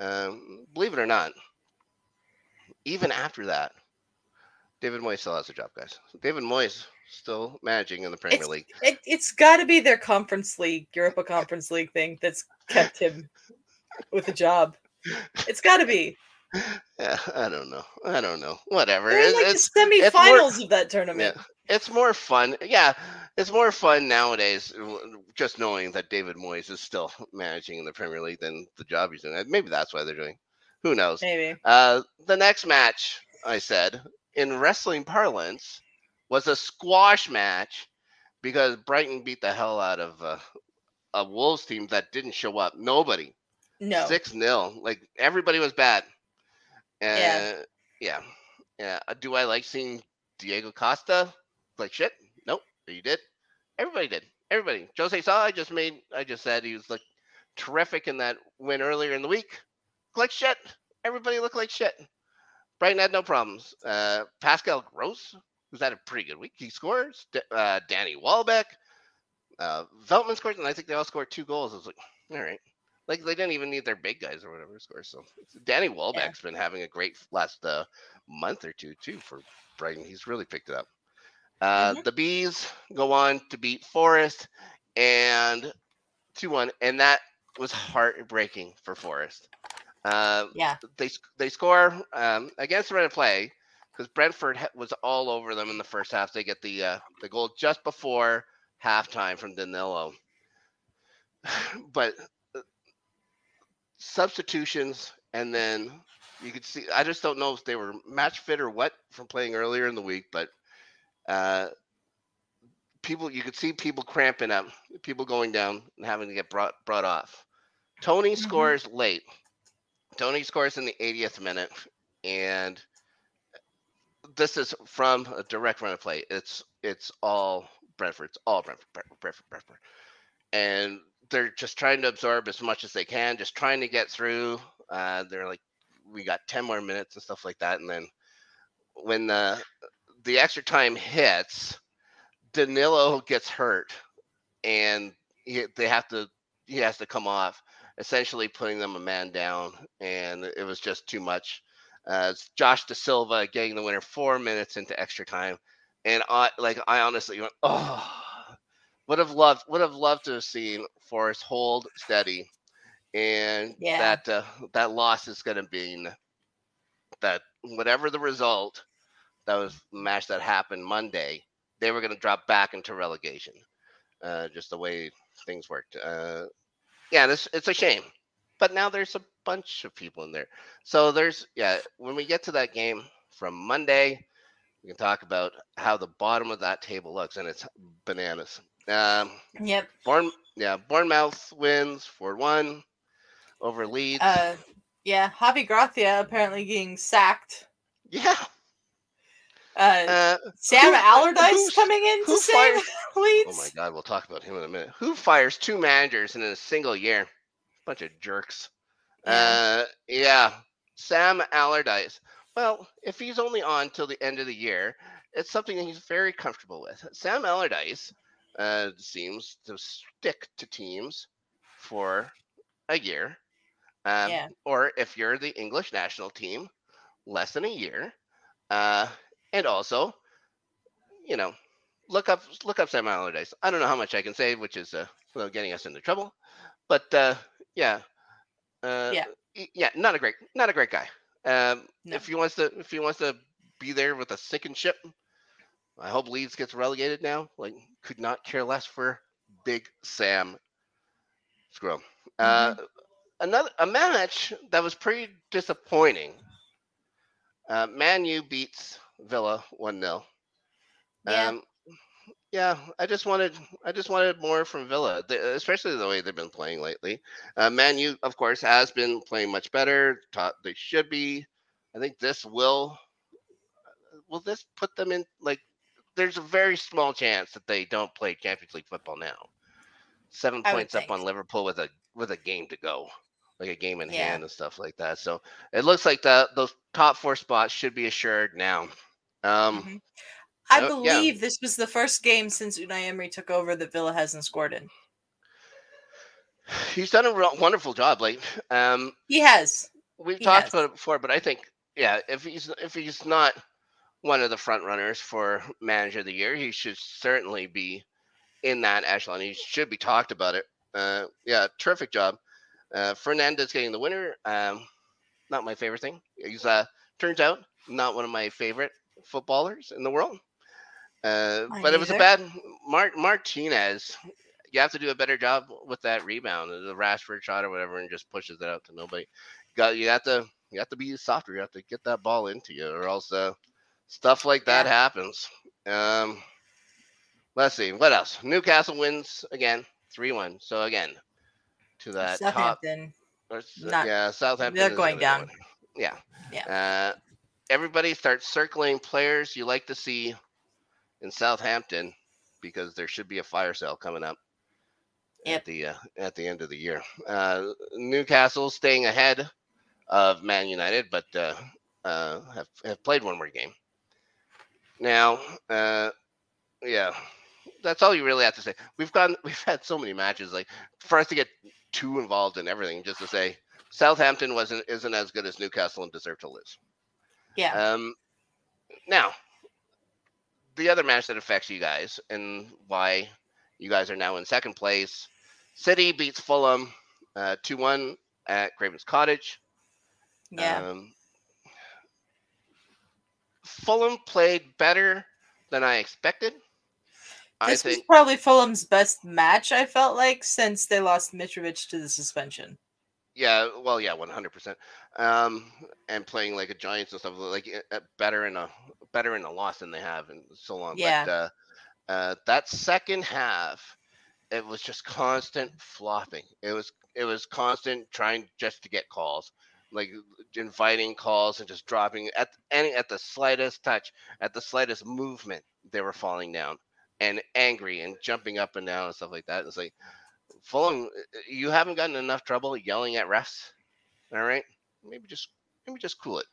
S3: Um, believe it or not, even after that, David Moyes still has a job, guys. David Moyes still managing in the Premier
S2: It's-
S3: League.
S2: It, it's got to be their conference league, Europa Conference League thing that's kept him with a job. It's got to be.
S3: Yeah, I don't know. I don't know. Whatever.
S2: They're in like
S3: it's
S2: the
S3: it's more-
S2: of that tournament.
S3: yeah, it's more fun. Yeah, it's more fun nowadays just knowing that David Moyes is still managing in the Premier League than the job he's doing. Maybe that's why they're doing. Who knows?
S2: Maybe.
S3: Uh, the next match, I said, in wrestling parlance, was a squash match because Brighton beat the hell out of uh, a Wolves team that didn't show up. Nobody.
S2: No.
S3: Six 0 Like everybody was bad. And
S2: Yeah.
S3: yeah. Yeah. Uh, Do I like seeing Diego Costa like shit? Nope. You did. Everybody did. Everybody. Jose Sa, I just made. I just said he was like terrific in that win earlier in the week. Like shit. Everybody looked like shit. Brighton had no problems. Uh, Pascal Gross, who's had a pretty good week, he scores. D- uh, Danny Welbeck, uh, Veltman scores, and I think they all scored two goals. I was like, all right. Like they didn't even need their big guys or whatever to score. So Danny Welbeck's been having a great last uh, month or two too for Brighton. He's really picked it up. Uh,
S2: Mhm.
S3: The bees go on to beat Forest and two one, and that was heartbreaking for Forest. Uh,
S2: Yeah.
S3: they they score um, against of play because Brentford was all over them in the first half. They get the uh, the goal just before halftime from Danilo, but substitutions and then you could see. I just don't know if they were match fit or what from playing earlier in the week, but uh, people you could see people cramping up, people going down and having to get brought brought off. Toney
S2: Mhm.
S3: scores late. Toney scores in the 80th minute, and this is from a direct run of play. It's it's all Brentford. It's all Brentford, Brentford, Brentford, Brentford. And they're just trying to absorb as much as they can, just trying to get through. Uh, they're like, we got 10 more minutes and stuff like that. And then when the the extra time hits, Danilo gets hurt, and he, they have to he has to come off, essentially putting them a man down, and it was just too much. Uh, Josh Da Silva getting the winner four minutes into extra time, and I like I honestly went, oh, would have loved would have loved to have seen Forest hold steady, and
S2: Yeah.
S3: that uh, that loss is going to be that whatever the result that was match that happened Monday, they were going to drop back into relegation. Uh, just the way things worked. Uh, yeah, this it's a shame, but now there's a bunch of people in there. So there's yeah. When we get to that game from Monday, we can talk about how the bottom of that table looks, and it's bananas. Um,
S2: Yep.
S3: Bourne, yeah, Bournemouth wins four one over Leeds.
S2: Uh, yeah. Javi Gracia apparently getting sacked.
S3: yeah.
S2: Uh,
S3: Uh,
S2: Sam
S3: who-
S2: Allardyce coming in to save Leeds.
S3: Oh my God, we'll talk about him in a minute. Who fires two managers in a single year? Bunch of jerks.
S2: Yeah.
S3: Uh, yeah, Sam Allardyce. Well, if he's only on till the end of the year, it's something that he's very comfortable with. Sam Allardyce uh, seems to stick to teams for a year. Um,
S2: Yeah.
S3: Or if you're the English national team, less than a year. Uh, and also, you know, look up look up Sam Allardyce. I don't know how much I can say, which is uh, getting us into trouble. But uh, yeah, uh,
S2: Yeah.
S3: yeah, not a great not a great guy. Um,
S2: No.
S3: If he wants to if he wants to be there with a sinking ship, I hope Leeds gets relegated now. Like, could not care less for Big Sam. Screw him. Uh, another a match that was pretty disappointing. Uh, Man U beats Villa one 0
S2: Yeah.
S3: Um, yeah, I just wanted I just wanted more from Villa, especially the way they've been playing lately. Uh, Man U, of course, has been playing much better. Taught they should be. I think this will will this put them in like there's a very small chance that they don't play Champions League football now. Seven
S2: I
S3: points up on Liverpool with a with a game to go, like a game in
S2: Yeah.
S3: hand and stuff like that. So it looks like that those top four spots should be assured now. Um,
S2: Mhm. I
S3: yeah.
S2: believe this was the first game since Unai Emery took over that Villa hasn't scored in.
S3: He's done a wonderful job. Like um,
S2: He has.
S3: we've
S2: He
S3: talked
S2: has.
S3: about it before, but I think yeah, if he's if he's not one of the front runners for manager of the year, he should certainly be in that echelon. He should be talked about it. Uh, yeah, terrific job. Uh, Fernandes getting the winner. Um, not my favorite thing. He's uh, turns out not one of my favorite footballers in the world. Uh, but it was a bad Mar- Martinez. You have to do a better job with that rebound, the Rashford shot or whatever, and just pushes it out to nobody. Got you have to you have to be softer. You have to get that ball into you, or else uh, stuff like that
S2: Yeah.
S3: happens. Um, let's see what else. Newcastle wins again, three one. So again, to that top.
S2: Southampton.
S3: or
S2: not-
S3: yeah, Southampton.
S2: they're going down.
S3: one. Yeah.
S2: Yeah.
S3: Uh, everybody starts circling players you like to see in Southampton because there should be a fire sale coming up
S2: Yep.
S3: at the uh, at the end of the year. Uh, Newcastle staying ahead of Man United, but uh, uh, have have played one more game. Now, uh, yeah, that's all you really have to say. We've gone, we've had so many matches. Like for us to get too involved in everything, just to say Southampton wasn't isn't as good as Newcastle and deserve to lose.
S2: Yeah.
S3: Um, now, the other match that affects you guys and why you guys are now in second place City beats Fulham uh, 2 1 at Craven's Cottage.
S2: yeah.
S3: Um, Fulham played better than I expected. I
S2: this was probably Fulham's best match, I felt like, since they lost Mitrovic to the suspension.
S3: yeah, well, yeah, 100%. Um, and playing like a Giants and stuff like uh, better in a better in a loss than they have in so long.
S2: Yeah.
S3: But uh, uh, that second half, it was just constant flopping. It was it was constant trying just to get calls. Like inviting calls and just dropping at any at the slightest touch, at the slightest movement, they were falling down and angry and jumping up and down and stuff like that. It's like Fulham, uh, you haven't gotten enough trouble yelling at refs. All right, maybe just maybe just cool it.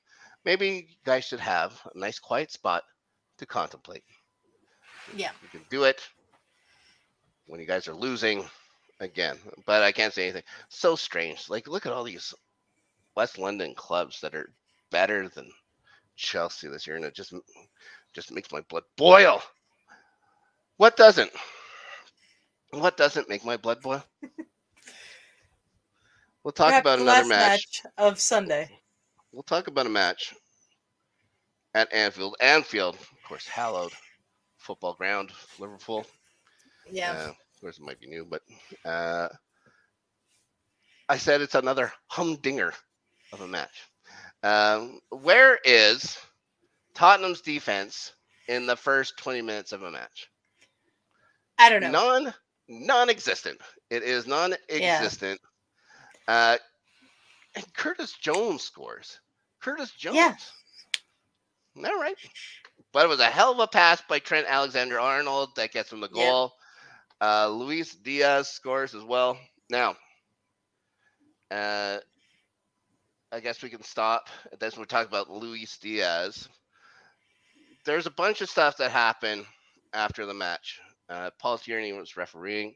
S3: Maybe you guys should have a nice quiet spot to contemplate.
S2: Yeah.
S3: You can do it when you guys are losing again. But I can't say anything. So strange. Like look at all these West London clubs that are better than Chelsea this year, and it just just makes my blood boil. What doesn't? What doesn't make my blood boil? We'll talk
S2: Perhaps
S3: about another
S2: last
S3: match.
S2: of Sunday.
S3: We'll talk about a match at Anfield. Anfield, of course, hallowed football ground, Liverpool.
S2: Yeah.
S3: Uh, of course, it might be new, but uh, I said it's another humdinger of a match. Um, where is Tottenham's defense in the first 20 minutes of a match?
S2: I don't know.
S3: Non non-existent. It is non-existent. Uh, and Curtis Jones scores. Curtis Jones.
S2: Yeah.
S3: All right. But it was a hell of a pass by Trent Alexander Arnold that gets him the
S2: Yeah.
S3: goal. Uh, Luis Diaz scores as well. Now, uh, I guess we can stop. That's when we talk about Luis Diaz. There's a bunch of stuff that happened after the match. Uh, Paul Tierney was refereeing.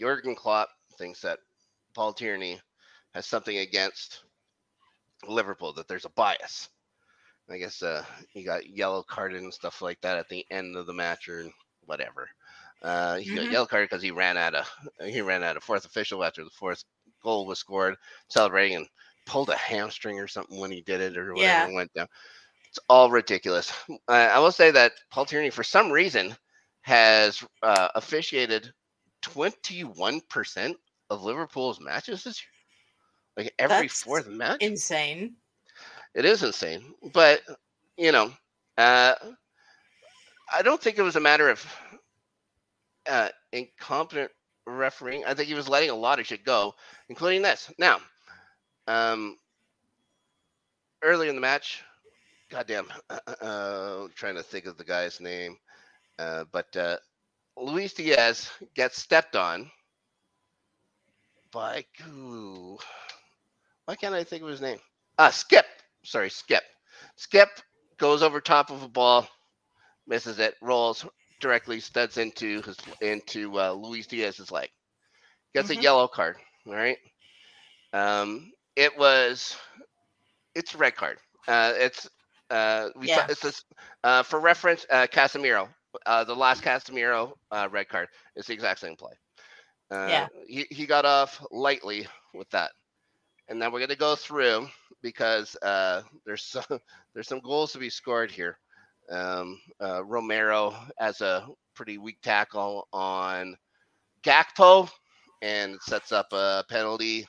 S3: Jurgen Klopp thinks that Paul Tierney has something against Liverpool, that there's a bias. I guess uh, he got yellow carded and stuff like that at the end of the match or whatever. Uh, he got
S2: Mhm.
S3: yellow carded because he ran out of he ran out of fourth official after the fourth goal was scored, celebrating and pulled a hamstring or something when he did it or whatever
S2: Yeah.
S3: and went down. It's all ridiculous. Uh, I will say that Paul Tierney, for some reason, has uh, officiated 21% of Liverpool's matches this year. Like every
S2: That's
S3: fourth match.
S2: Insane.
S3: It is insane. But, you know, uh, I don't think it was a matter of uh, incompetent refereeing. I think he was letting a lot of shit go, including this. Now, um, early in the match, goddamn, uh, trying to think of the guy's name, uh, but uh, Luis Diaz gets stepped on by who? Why can't I think of his name? Ah, Skipp. Sorry, Skipp. Skipp goes over top of a ball, misses it, rolls directly, studs into his into uh, Luis Diaz's leg. Gets
S2: Mhm.
S3: a yellow card. All right. Um, it was, it's a red card. Uh, it's uh, we
S2: Yeah.
S3: saw, it's this, uh, for reference, uh, Casemiro. Uh, the last Casemiro uh, red card is the exact same play. Uh,
S2: Yeah.
S3: He, he got off lightly with that. And then we're going to go through because uh, there's some, there's some goals to be scored here. Um, uh, Romero has a pretty weak tackle on Gakpo and sets up a penalty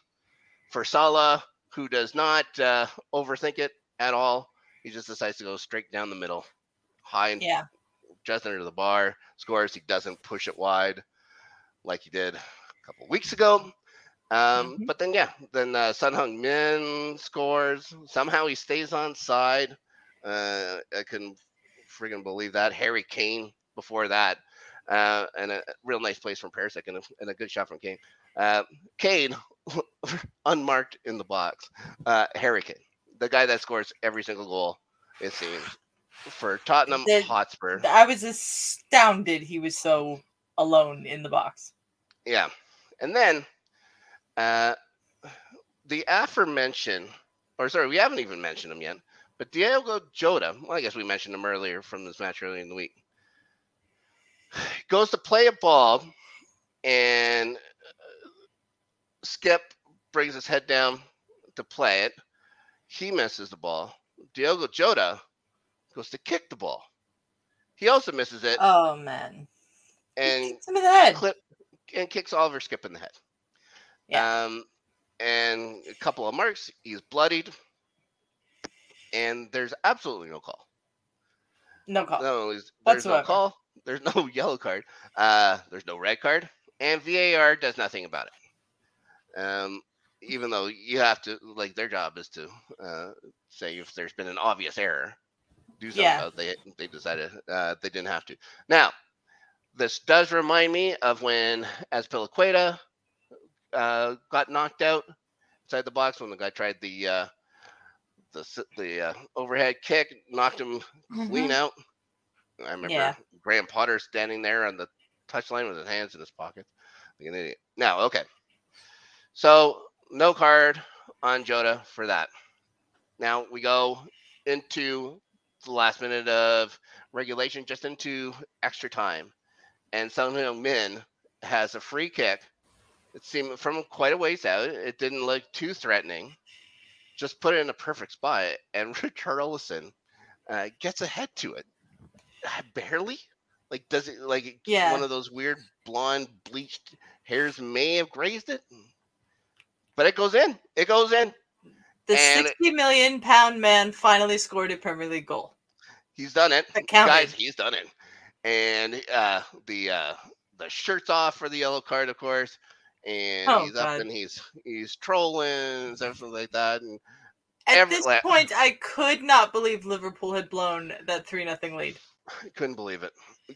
S3: for Salah, who does not uh, overthink it at all. He just decides to go straight down the middle, high and
S2: Yeah.
S3: just under the bar, scores. He doesn't push it wide like he did a couple weeks ago. Um,
S2: Mhm.
S3: But then, yeah, then uh, Son Heung Min scores. Somehow he stays on side. Uh, I couldn't freaking believe that. Harry Kane before that. Uh, and a real nice place from Perisic and a, and a good shot from Kane. Uh, Kane, unmarked in the box. Uh, Harry Kane, the guy that scores every single goal, it seems, for Tottenham
S2: The-
S3: Hotspur.
S2: I was astounded he was so alone in the box.
S3: Yeah. And then uh the aforementioned or sorry, we haven't even mentioned him yet, but Diogo Jota, well, I guess we mentioned him earlier from this match earlier in the week. Goes to play a ball and Skipp brings his head down to play it. He misses the ball. Diogo Jota goes to kick the ball. He also misses it
S2: Oh man. He
S3: and
S2: him in the head.
S3: clip and kicks Oliver Skipp in the head.
S2: Yeah.
S3: Um, and a couple of marks. He's bloodied, and there's absolutely no call.
S2: No call.
S3: No, there's, there's no call. There's no yellow card. Uh, there's no red card, and VAR does nothing about it. Um, even though you have to like their job is to uh, say if there's been an obvious error, do something
S2: Yeah.
S3: about it. They they decided uh, they didn't have to. Now, this does remind me of when Azpilicueta uh, got knocked out inside the box when the guy tried the uh, the the uh, overhead kick, knocked him clean
S2: Mhm.
S3: out. I remember
S2: Yeah.
S3: Graham Potter standing there on the touchline with his hands in his pockets. Like an idiot. Now, okay. So no card on Jota for that. Now we go into the last minute of regulation, just into extra time. And Son Heung Min has a free kick. It seemed from quite a ways out. It didn't look too threatening. Just put it in a perfect spot. And Richarlison uh, gets ahead to it. Uh, Barely. Like, does it, like,
S2: Yeah.
S3: one of those weird blonde bleached hairs may have grazed it? But it goes in. It goes in.
S2: The
S3: And-
S2: 60 million pound man finally scored a Premier League goal.
S3: He's done it. Guys, he's done it. And uh the uh the shirt's off for the yellow card, of course. And
S2: Oh,
S3: he's up and he's he's trolling and something like that. And
S2: At
S3: Every-
S2: this
S3: la-
S2: point, I could not believe Liverpool had blown that 3 0 lead.
S3: Couldn't believe it.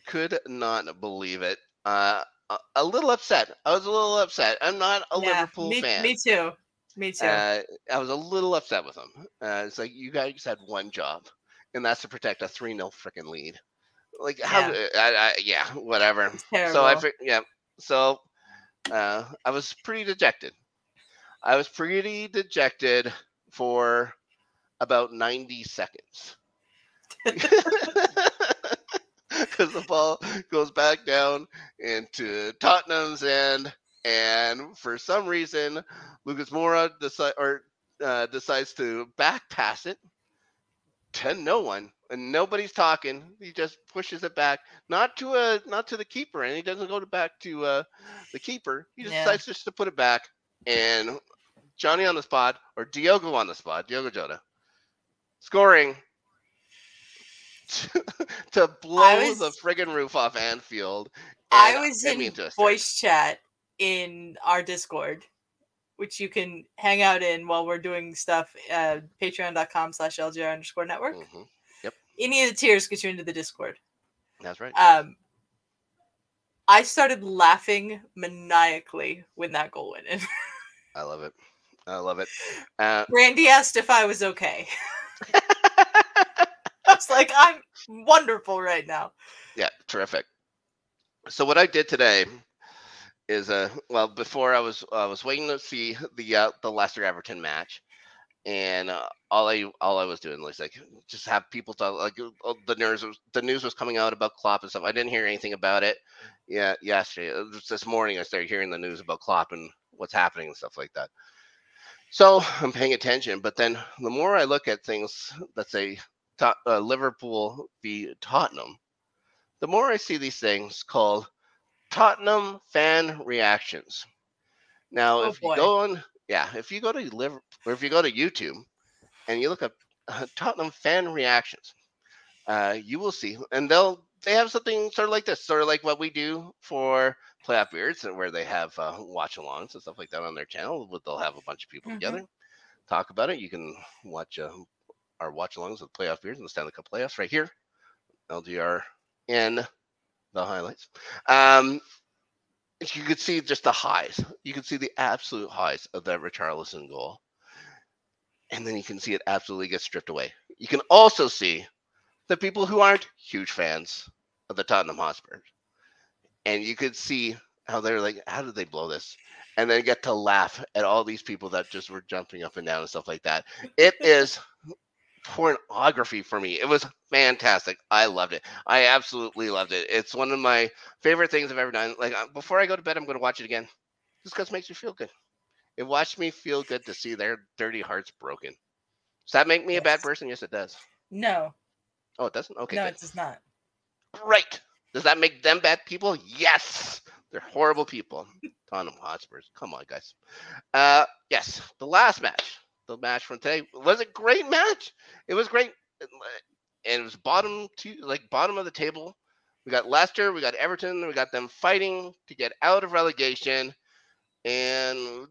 S3: Could not believe it. Uh a, a little upset. I was a little upset. I'm not a
S2: Yeah,
S3: Liverpool
S2: me,
S3: fan.
S2: Me too. Me too.
S3: Uh, I was a little upset with them. Uh, it's like you guys had one job, and that's to protect a three 0 freaking lead. Like how?
S2: Yeah.
S3: I, I, yeah, whatever. So I, yeah. So uh, I was pretty dejected. I was pretty dejected for about ninety seconds. Because the ball goes back down into Tottenham's end, and for some reason, Lucas Moura decide or uh, decides to back pass it to no one, and nobody's talking. He just pushes it back, not to a not to the keeper, and he doesn't go to back to uh, the keeper. He just
S2: Yeah.
S3: decides just to put it back, and Johnny on the spot or Diogo on the spot, Diogo Jota, scoring. to blow
S2: was-
S3: the friggin' roof off Anfield.
S2: I was in
S3: into a stare.
S2: voice chat in our Discord, which you can hang out in while we're doing stuff at patreon.com slash LGR underscore network.
S3: Mhm,
S2: Any of the tiers get you into the Discord.
S3: That's right.
S2: Um, I started laughing maniacally when that goal went in.
S3: I love it. I love it. Uh,
S2: Randy asked if I was okay. Was like, I'm wonderful right now.
S3: yeah, terrific. So what I did today is uh well before I was I was waiting to see the uh, the Leicester Everton match, and uh, all I all I was doing was like just have people talk like uh, the news was, the news was coming out about Klopp and stuff. I didn't hear anything about it. Yeah, yesterday this morning I started hearing the news about Klopp and what's happening and stuff like that. So I'm paying attention, but then the more I look at things that say Tot- uh, Liverpool v Tottenham, the more I see these things called Tottenham fan reactions. Now,
S2: Oh,
S3: if
S2: boy.
S3: you go on, yeah, if you go to Liver, or if you go to YouTube and you look up uh, Tottenham fan reactions, uh, you will see, and they'll they have something sort of like this, sort of like what we do for playoff beards, where they have uh, watch-alongs and stuff like that on their channel. but They'll have a bunch of people
S2: Mhm.
S3: together talk about it. You can watch uh, our watch-alongs with playoff beers and the Stanley Cup playoffs right here, LGR in the highlights. Um, you could see just the highs. You can see the absolute highs of that Richarlison goal. And then you can see it absolutely get stripped away. You can also see the people who aren't huge fans of the Tottenham Hotspur. And you could see how they're like, how did they blow this? And then get to laugh at all these people that just were jumping up and down and stuff like that. It is pornography for me. It was fantastic. I loved it. I absolutely loved it. It's one of my favorite things I've ever done. Like uh, before I go to bed, I'm going to watch it again, just because it makes me feel good. It watched me feel good to see their dirty hearts broken. Does that make me a bad person? Yes, it does.
S2: No,
S3: Oh, it doesn't. Okay,
S2: no,
S3: good.
S2: it does not.
S3: Great. Does that make them bad people? Yes. They're horrible people. Tottenham Hotspurs. Come on, guys. Uh, yes. The last match, the match from today, was a great match. It was great, and it was bottom two, like bottom of the table. We got Leicester, we got Everton, we got them fighting to get out of relegation. and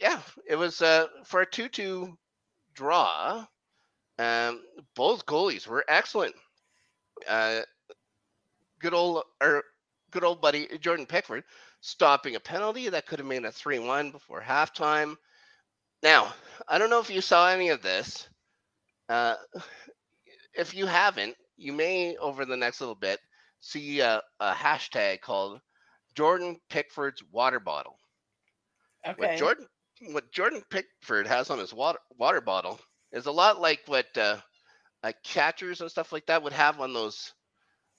S3: yeah, it was uh, for a two-two draw. Um, both goalies were excellent. Uh, good old or good old buddy Jordan Pickford stopping a penalty that could have made a three-one before halftime. Now, I don't know if you saw any of this. Uh, if you haven't, you may over the next little bit see a, a hashtag called Jordan Pickford's water bottle.
S2: Okay.
S3: What Jordan what Jordan Pickford has on his water water bottle is a lot like what uh, like catchers and stuff like that would have on those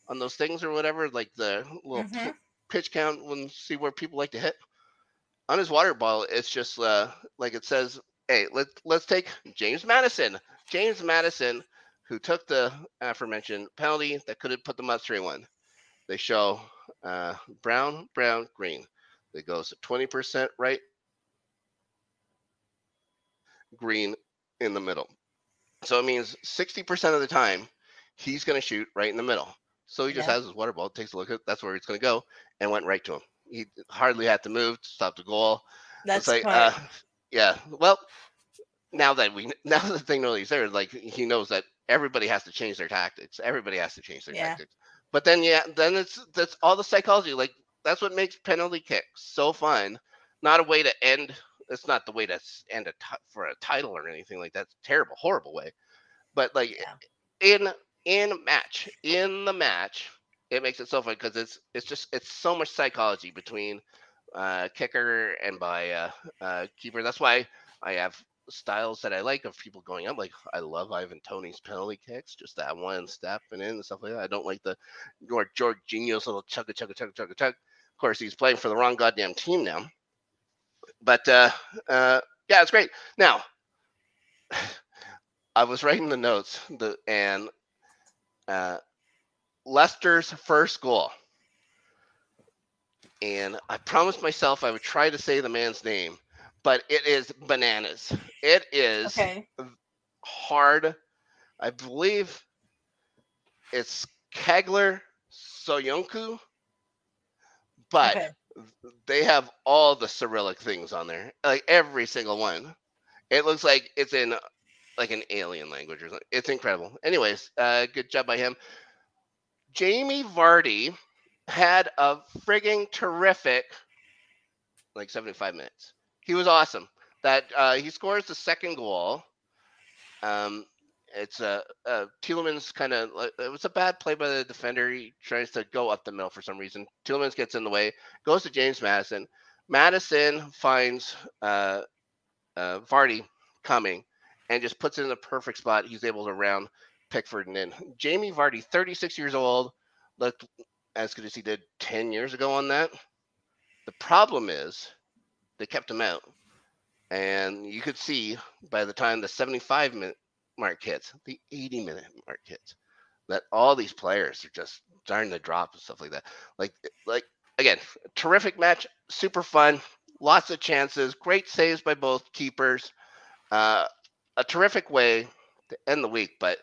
S3: on those things or whatever, like the little p-
S2: Mhm.
S3: pitch count and see where people like to hit. On his water bottle, it's just uh, like it says, "Hey, let's let's take James Maddison. James Maddison, who took the aforementioned penalty that could have put them up three-one. They show uh, brown, brown, green. It goes to twenty percent right, green in the middle. So it means 60% of the time he's going to shoot right in the middle. So he just
S2: Yeah.
S3: has his water ball, takes a look at that's where it's going to go, and went right to him. He hardly had to move to stop the goal.
S2: That's
S3: it's like, uh, yeah. Well, now that we now that the thing know he's there, like he knows that everybody has to change their tactics. Everybody has to change their
S2: Yeah.
S3: tactics. But then, yeah, then it's that's all the psychology. Like that's what makes penalty kicks so fun. Not a way to end. It's not the way to end a ti- for a title or anything like that. Terrible, horrible way. But like
S2: Yeah.
S3: in in match, in the match, it makes it so fun because it's it's just it's so much psychology between uh, kicker and by uh, uh, keeper. That's why I have styles that I like of people going up. Like I love Ivan Toney's penalty kicks, just that one step and in and stuff like that. I don't like the or Jorginho's little chugga chugga chugga chugga chug. Of course, he's playing for the wrong goddamn team now. But uh, uh, yeah, it's great. Now, I was writing the notes, the and uh, Leicester's first goal. And I promised myself I would try to say the man's name, but it is bananas. It is
S2: okay.
S3: hard. I believe it's Kegler Soyuncu, but
S2: okay.
S3: they have all the Cyrillic things on there, like every single one. It looks like it's in like an alien language or something. It's incredible. Anyways, uh, good job by him. Jamie Vardy had a frigging terrific, like 75 minutes. He was awesome. That uh, he scores the second goal. Um, it's a uh, Tielemans kind of it was a bad play by the defender. He tries to go up the middle for some reason. Tielemans gets in the way, goes to James Maddison. Maddison finds uh, uh, Vardy coming and just puts it in the perfect spot. He's able to round Pickford and in. Jamie Vardy, 36 years old, looked as good as he did 10 years ago on that. The problem is they kept him out. And you could see by the time the 75 minute mark hits, the 80 minute mark hits, that all these players are just starting to drop and stuff like that. Like, like again, terrific match, super fun, lots of chances, great saves by both keepers, uh, a terrific way to end the week. But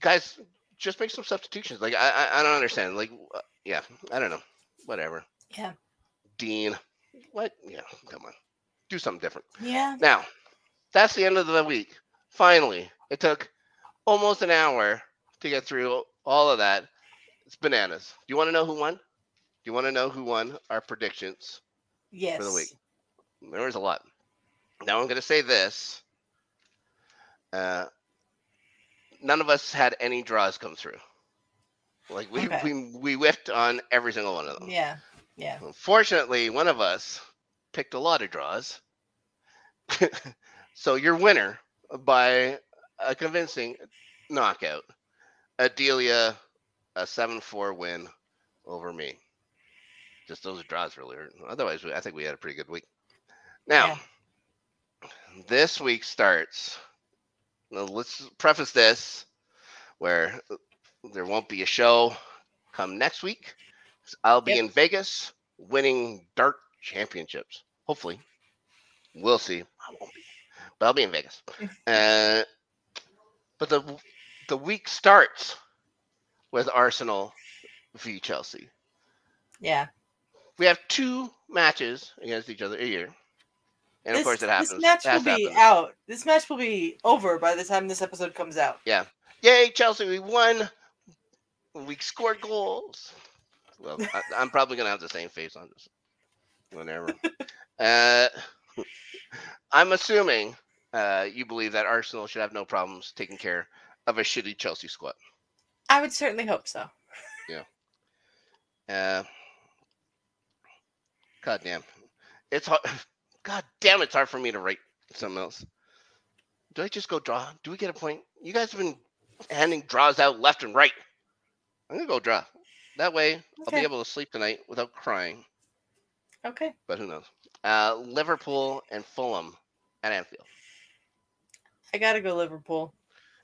S3: guys just make some substitutions. Like, I, I, I don't understand. Like, uh, yeah, I don't know. Whatever.
S2: Yeah.
S3: Dean, what? Yeah, come on, do something different.
S2: Yeah.
S3: Now, that's the end of the week. Finally, it took almost an hour to get through all of that. It's bananas. Do you want to know who won? Do you want to know who won our predictions
S2: Yes.
S3: for the week? There was a lot. Now I'm going to say this. Uh, none of us had any draws come through. Like we,
S2: Okay.
S3: we we whiffed on every single one of them.
S2: Yeah. Yeah.
S3: Unfortunately, one of us picked a lot of draws. so your winner by a convincing knockout, Adelia, a 7-4 win over me. Just those draws really hurt. Otherwise, we- I think we had a pretty good week. Now, this week starts. Let's preface this where there won't be a show come next week. I'll be
S2: Yep.
S3: in Vegas winning dart championships. Hopefully. We'll see. I won't be. But I'll be in Vegas. uh, but the the week starts with Arsenal v Chelsea.
S2: Yeah.
S3: we have two matches against each other a year, and
S2: this,
S3: of course it happens.
S2: This match will be out. This match will be over by the time this episode comes out. Yeah.
S3: Yay, Chelsea! We won. We scored goals. Well, I, I'm probably gonna have the same face on this. Whatever. uh, I'm assuming uh, you believe that Arsenal should have no problems taking care of a shitty Chelsea squad.
S2: I would certainly hope so. Yeah.
S3: Uh, God damn, it's hard. God damn, it's hard for me to write something else. Do I just go draw? Do we get a point? You guys have been handing draws out left and right. I'm gonna go draw. That way, I'll be able to sleep tonight without crying.
S2: Okay.
S3: But who knows? Uh, Liverpool and Fulham at Anfield.
S2: I gotta go Liverpool.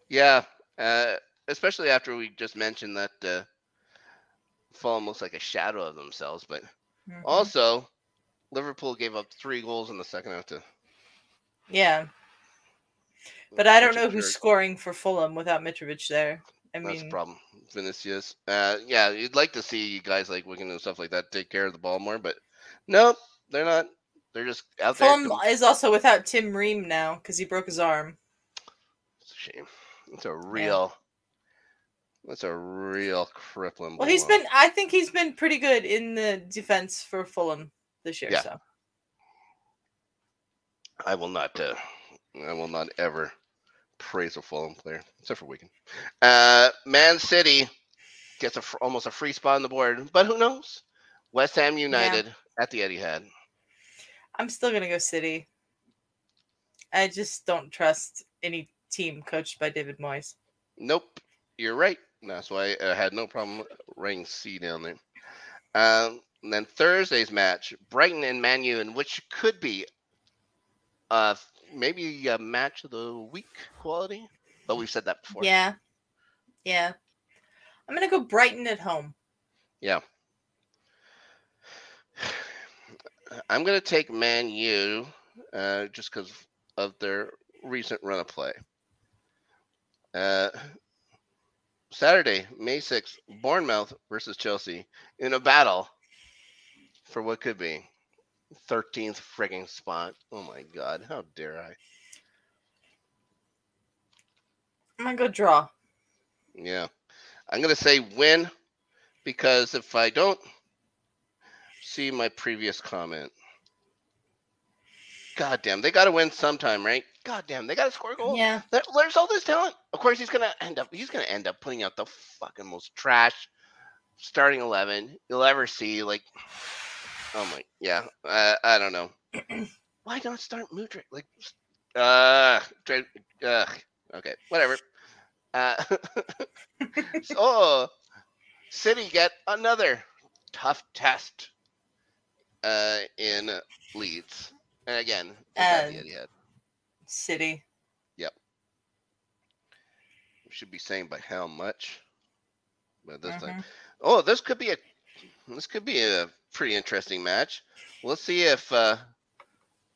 S3: Yeah, uh, especially after we just mentioned that uh, Fulham looks like a shadow of themselves. But
S2: Mhm.
S3: also, Liverpool gave up three goals in the second half to.
S2: yeah, but I don't know who's scoring for Fulham without Mitrovic there. I
S3: That's the problem. Vinicius. Uh, yeah, you'd like to see guys like Willian and stuff like that take care of the ball more, but nope, they're not. They're just out there.
S2: Fulham is also without Tim Ream now because he broke his arm.
S3: It's a shame. It's a real. That's a real crippling.
S2: Well, he's
S3: blow.
S2: been. I think he's been pretty good in the defense for Fulham this year.
S3: Yeah.
S2: So
S3: I will not. Uh, I will not ever praise a Fulham player, except for Willian. Uh, Man City gets a almost a free spot on the board, but who knows? West Ham United at the Etihad.
S2: I'm still gonna go City. I just don't trust any team coached by David Moyes.
S3: Nope, you're right. That's why I had no problem writing C down there. Um, and then Thursday's match, Brighton and Man U, and which could be uh maybe a match of the week quality, but we've said that before.
S2: Yeah, yeah. I'm gonna go Brighton at home.
S3: Yeah. I'm gonna take Man U uh, just because of their recent run of play. Uh, Saturday, May 6th, Bournemouth versus Chelsea in a battle for what could be 13th frigging spot. Oh my god, how dare I?
S2: I'm gonna go draw.
S3: Yeah. I'm going to say win because if I don't see my previous comment, God damn, they got to win sometime, right? God damn, they got to score a goal.
S2: Yeah,
S3: There- there's all this talent. Of course, he's to end up, he's going to end up putting out the fucking most trash starting 11 you'll ever see. Like, oh my, yeah, I, I don't know. Why not start Mudryk? Like, uh, try, uh, okay, whatever. Uh, so City get another tough test uh, in Leeds, and again, it's at the
S2: Uh. City.
S3: We should be saying by how much, but this time,
S2: Mhm.
S3: oh, this could be a this could be a pretty interesting match. Let's see if uh,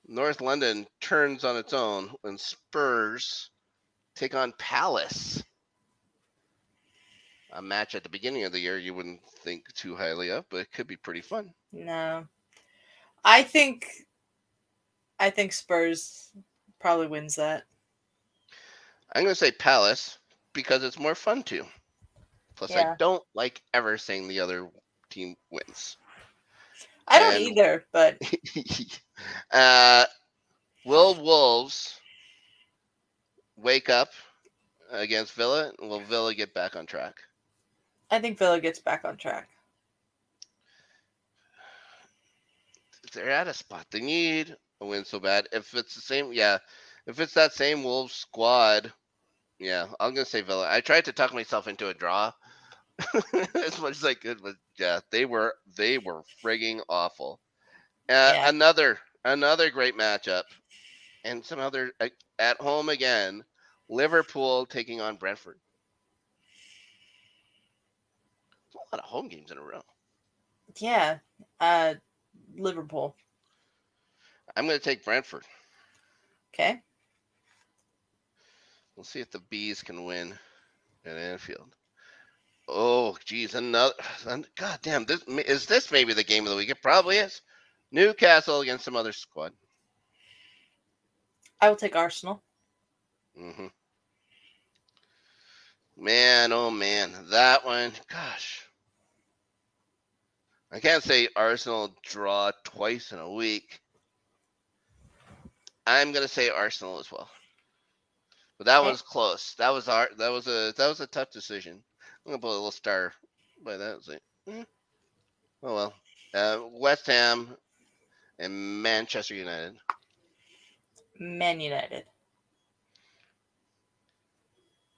S3: North London turns on its own when Spurs take on Palace. A match at the beginning of the year you wouldn't think too highly of, but it could be pretty fun.
S2: No, I think. I think Spurs probably wins that.
S3: I'm going to say Palace because it's more fun too. Plus, I don't like ever saying the other team wins.
S2: I don't
S3: And-
S2: either, but
S3: uh, will Wolves wake up against Villa? Will Villa get back on track?
S2: I think Villa gets back on track.
S3: They're at a spot. They need a win so bad. If it's the same, yeah. If it's that same Wolves squad, yeah, I'm gonna say Villa. I tried to talk myself into a draw as much as I could, but yeah, they were they were frigging awful. Uh,
S2: Yeah.
S3: Another another great matchup, and some other uh, at home again. Liverpool taking on Brentford. There's a lot of home games in a row.
S2: Yeah, uh, Liverpool.
S3: I'm gonna take Brentford.
S2: Okay,
S3: We'll see if the bees can win at Anfield. Oh, geez, another. God damn, this is this maybe the game of the week? It probably is. Newcastle against some other squad.
S2: I will take Arsenal.
S3: Mm-hmm. Man, oh man, that one. Gosh, I can't say Arsenal draw twice in a week. I'm gonna say Arsenal as well. But that
S2: Okay.
S3: was close. That was our. That was a. That was a tough decision. I'm gonna put a little star by that. Like, eh. Oh well. Uh, West Ham and Manchester United.
S2: Man United.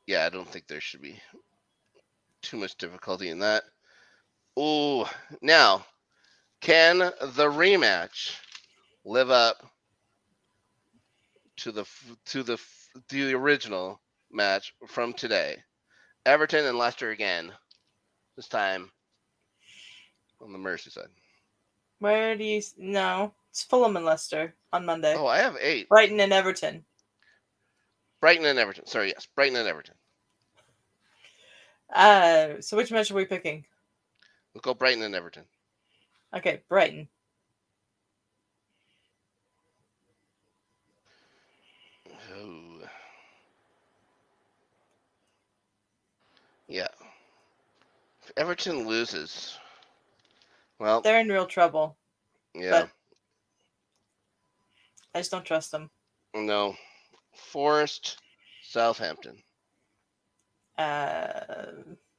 S3: Yeah, I don't think there should be too much difficulty in that. Oh, now, can the rematch live up to the to the f- the original match from today? Everton and Leicester again. This time on the Merseyside.
S2: Where do you? No, it's Fulham and Leicester on Monday.
S3: Oh, I have eight.
S2: Brighton and Everton.
S3: Brighton and Everton. Sorry, yes, Brighton and Everton.
S2: Uh, so which match are we picking?
S3: We'll go Brighton and Everton.
S2: Okay, Brighton.
S3: Oh. Yeah. If Everton loses, well,
S2: They're in real trouble.
S3: yeah,
S2: I just don't trust them.
S3: no. Forest, Southampton.
S2: Uh,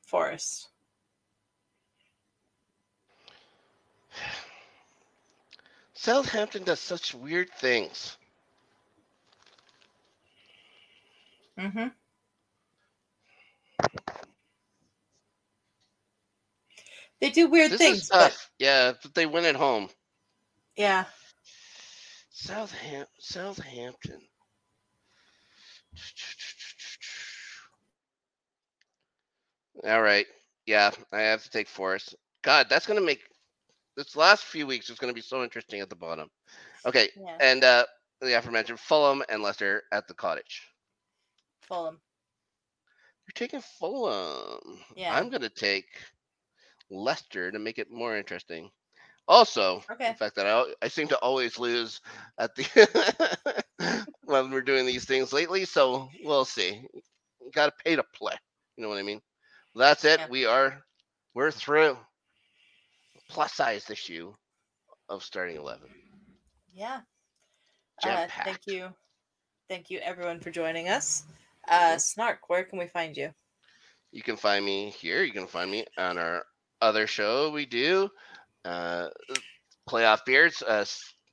S2: Forest.
S3: Southampton does such weird things.
S2: Mm-hmm. They do weird
S3: This
S2: things, but.
S3: Yeah, but they win at home.
S2: yeah,
S3: Southam- Southampton. All right. Yeah, I have to take Forest. God, that's gonna make this last few weeks is gonna be so interesting at the bottom. Okay,
S2: yeah.
S3: and uh the aforementioned Fulham and Leicester at the cottage.
S2: Fulham.
S3: You're taking Fulham.
S2: Yeah.
S3: I'm gonna take Leicester to make it more interesting. Also,
S2: Okay.
S3: the fact that I, I seem to always lose at the when we're doing these things lately, so we'll see. Got to pay to play. You know what I mean? That's it.
S2: Yeah.
S3: We are we're through. Plus size issue of starting eleven.
S2: Yeah. Uh, thank you. Thank you everyone for joining us. Uh
S3: Mhm.
S2: Snark, where can we find you?
S3: You can find me here. You can find me on our other show we do, uh, playoff beards, uh,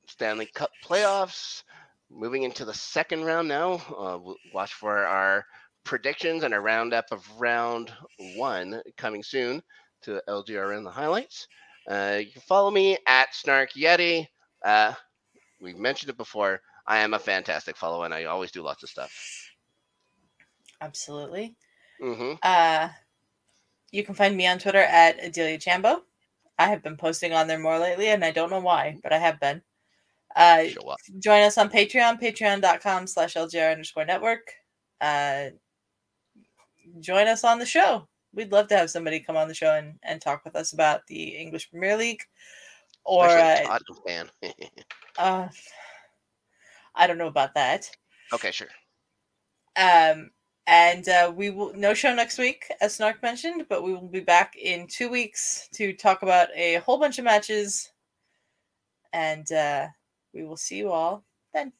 S3: Stanley Cup playoffs. Moving into the second round now. Uh, watch for our predictions and a roundup of round one coming soon to LGRN the highlights. Uh, you can follow me at Snark Yeti. Uh, we've mentioned it before. I am a fantastic follow, and I always do lots of stuff.
S2: Absolutely.
S3: hmm
S2: Uh you can find me on Twitter at Adelia Chambo. I have been posting on there more lately, and I don't know why, but I have been. Uh join us on Patreon, patreon.com slash LGR underscore network. Uh, join us on the show. We'd love to have somebody come on the show and, and talk with us about the English Premier League or uh,
S3: fan.
S2: uh, I don't know about that.
S3: okay, sure.
S2: Um, and uh, we will no show next week, as Snark mentioned, but we will be back in two weeks to talk about a whole bunch of matches. And uh, we will see you all then.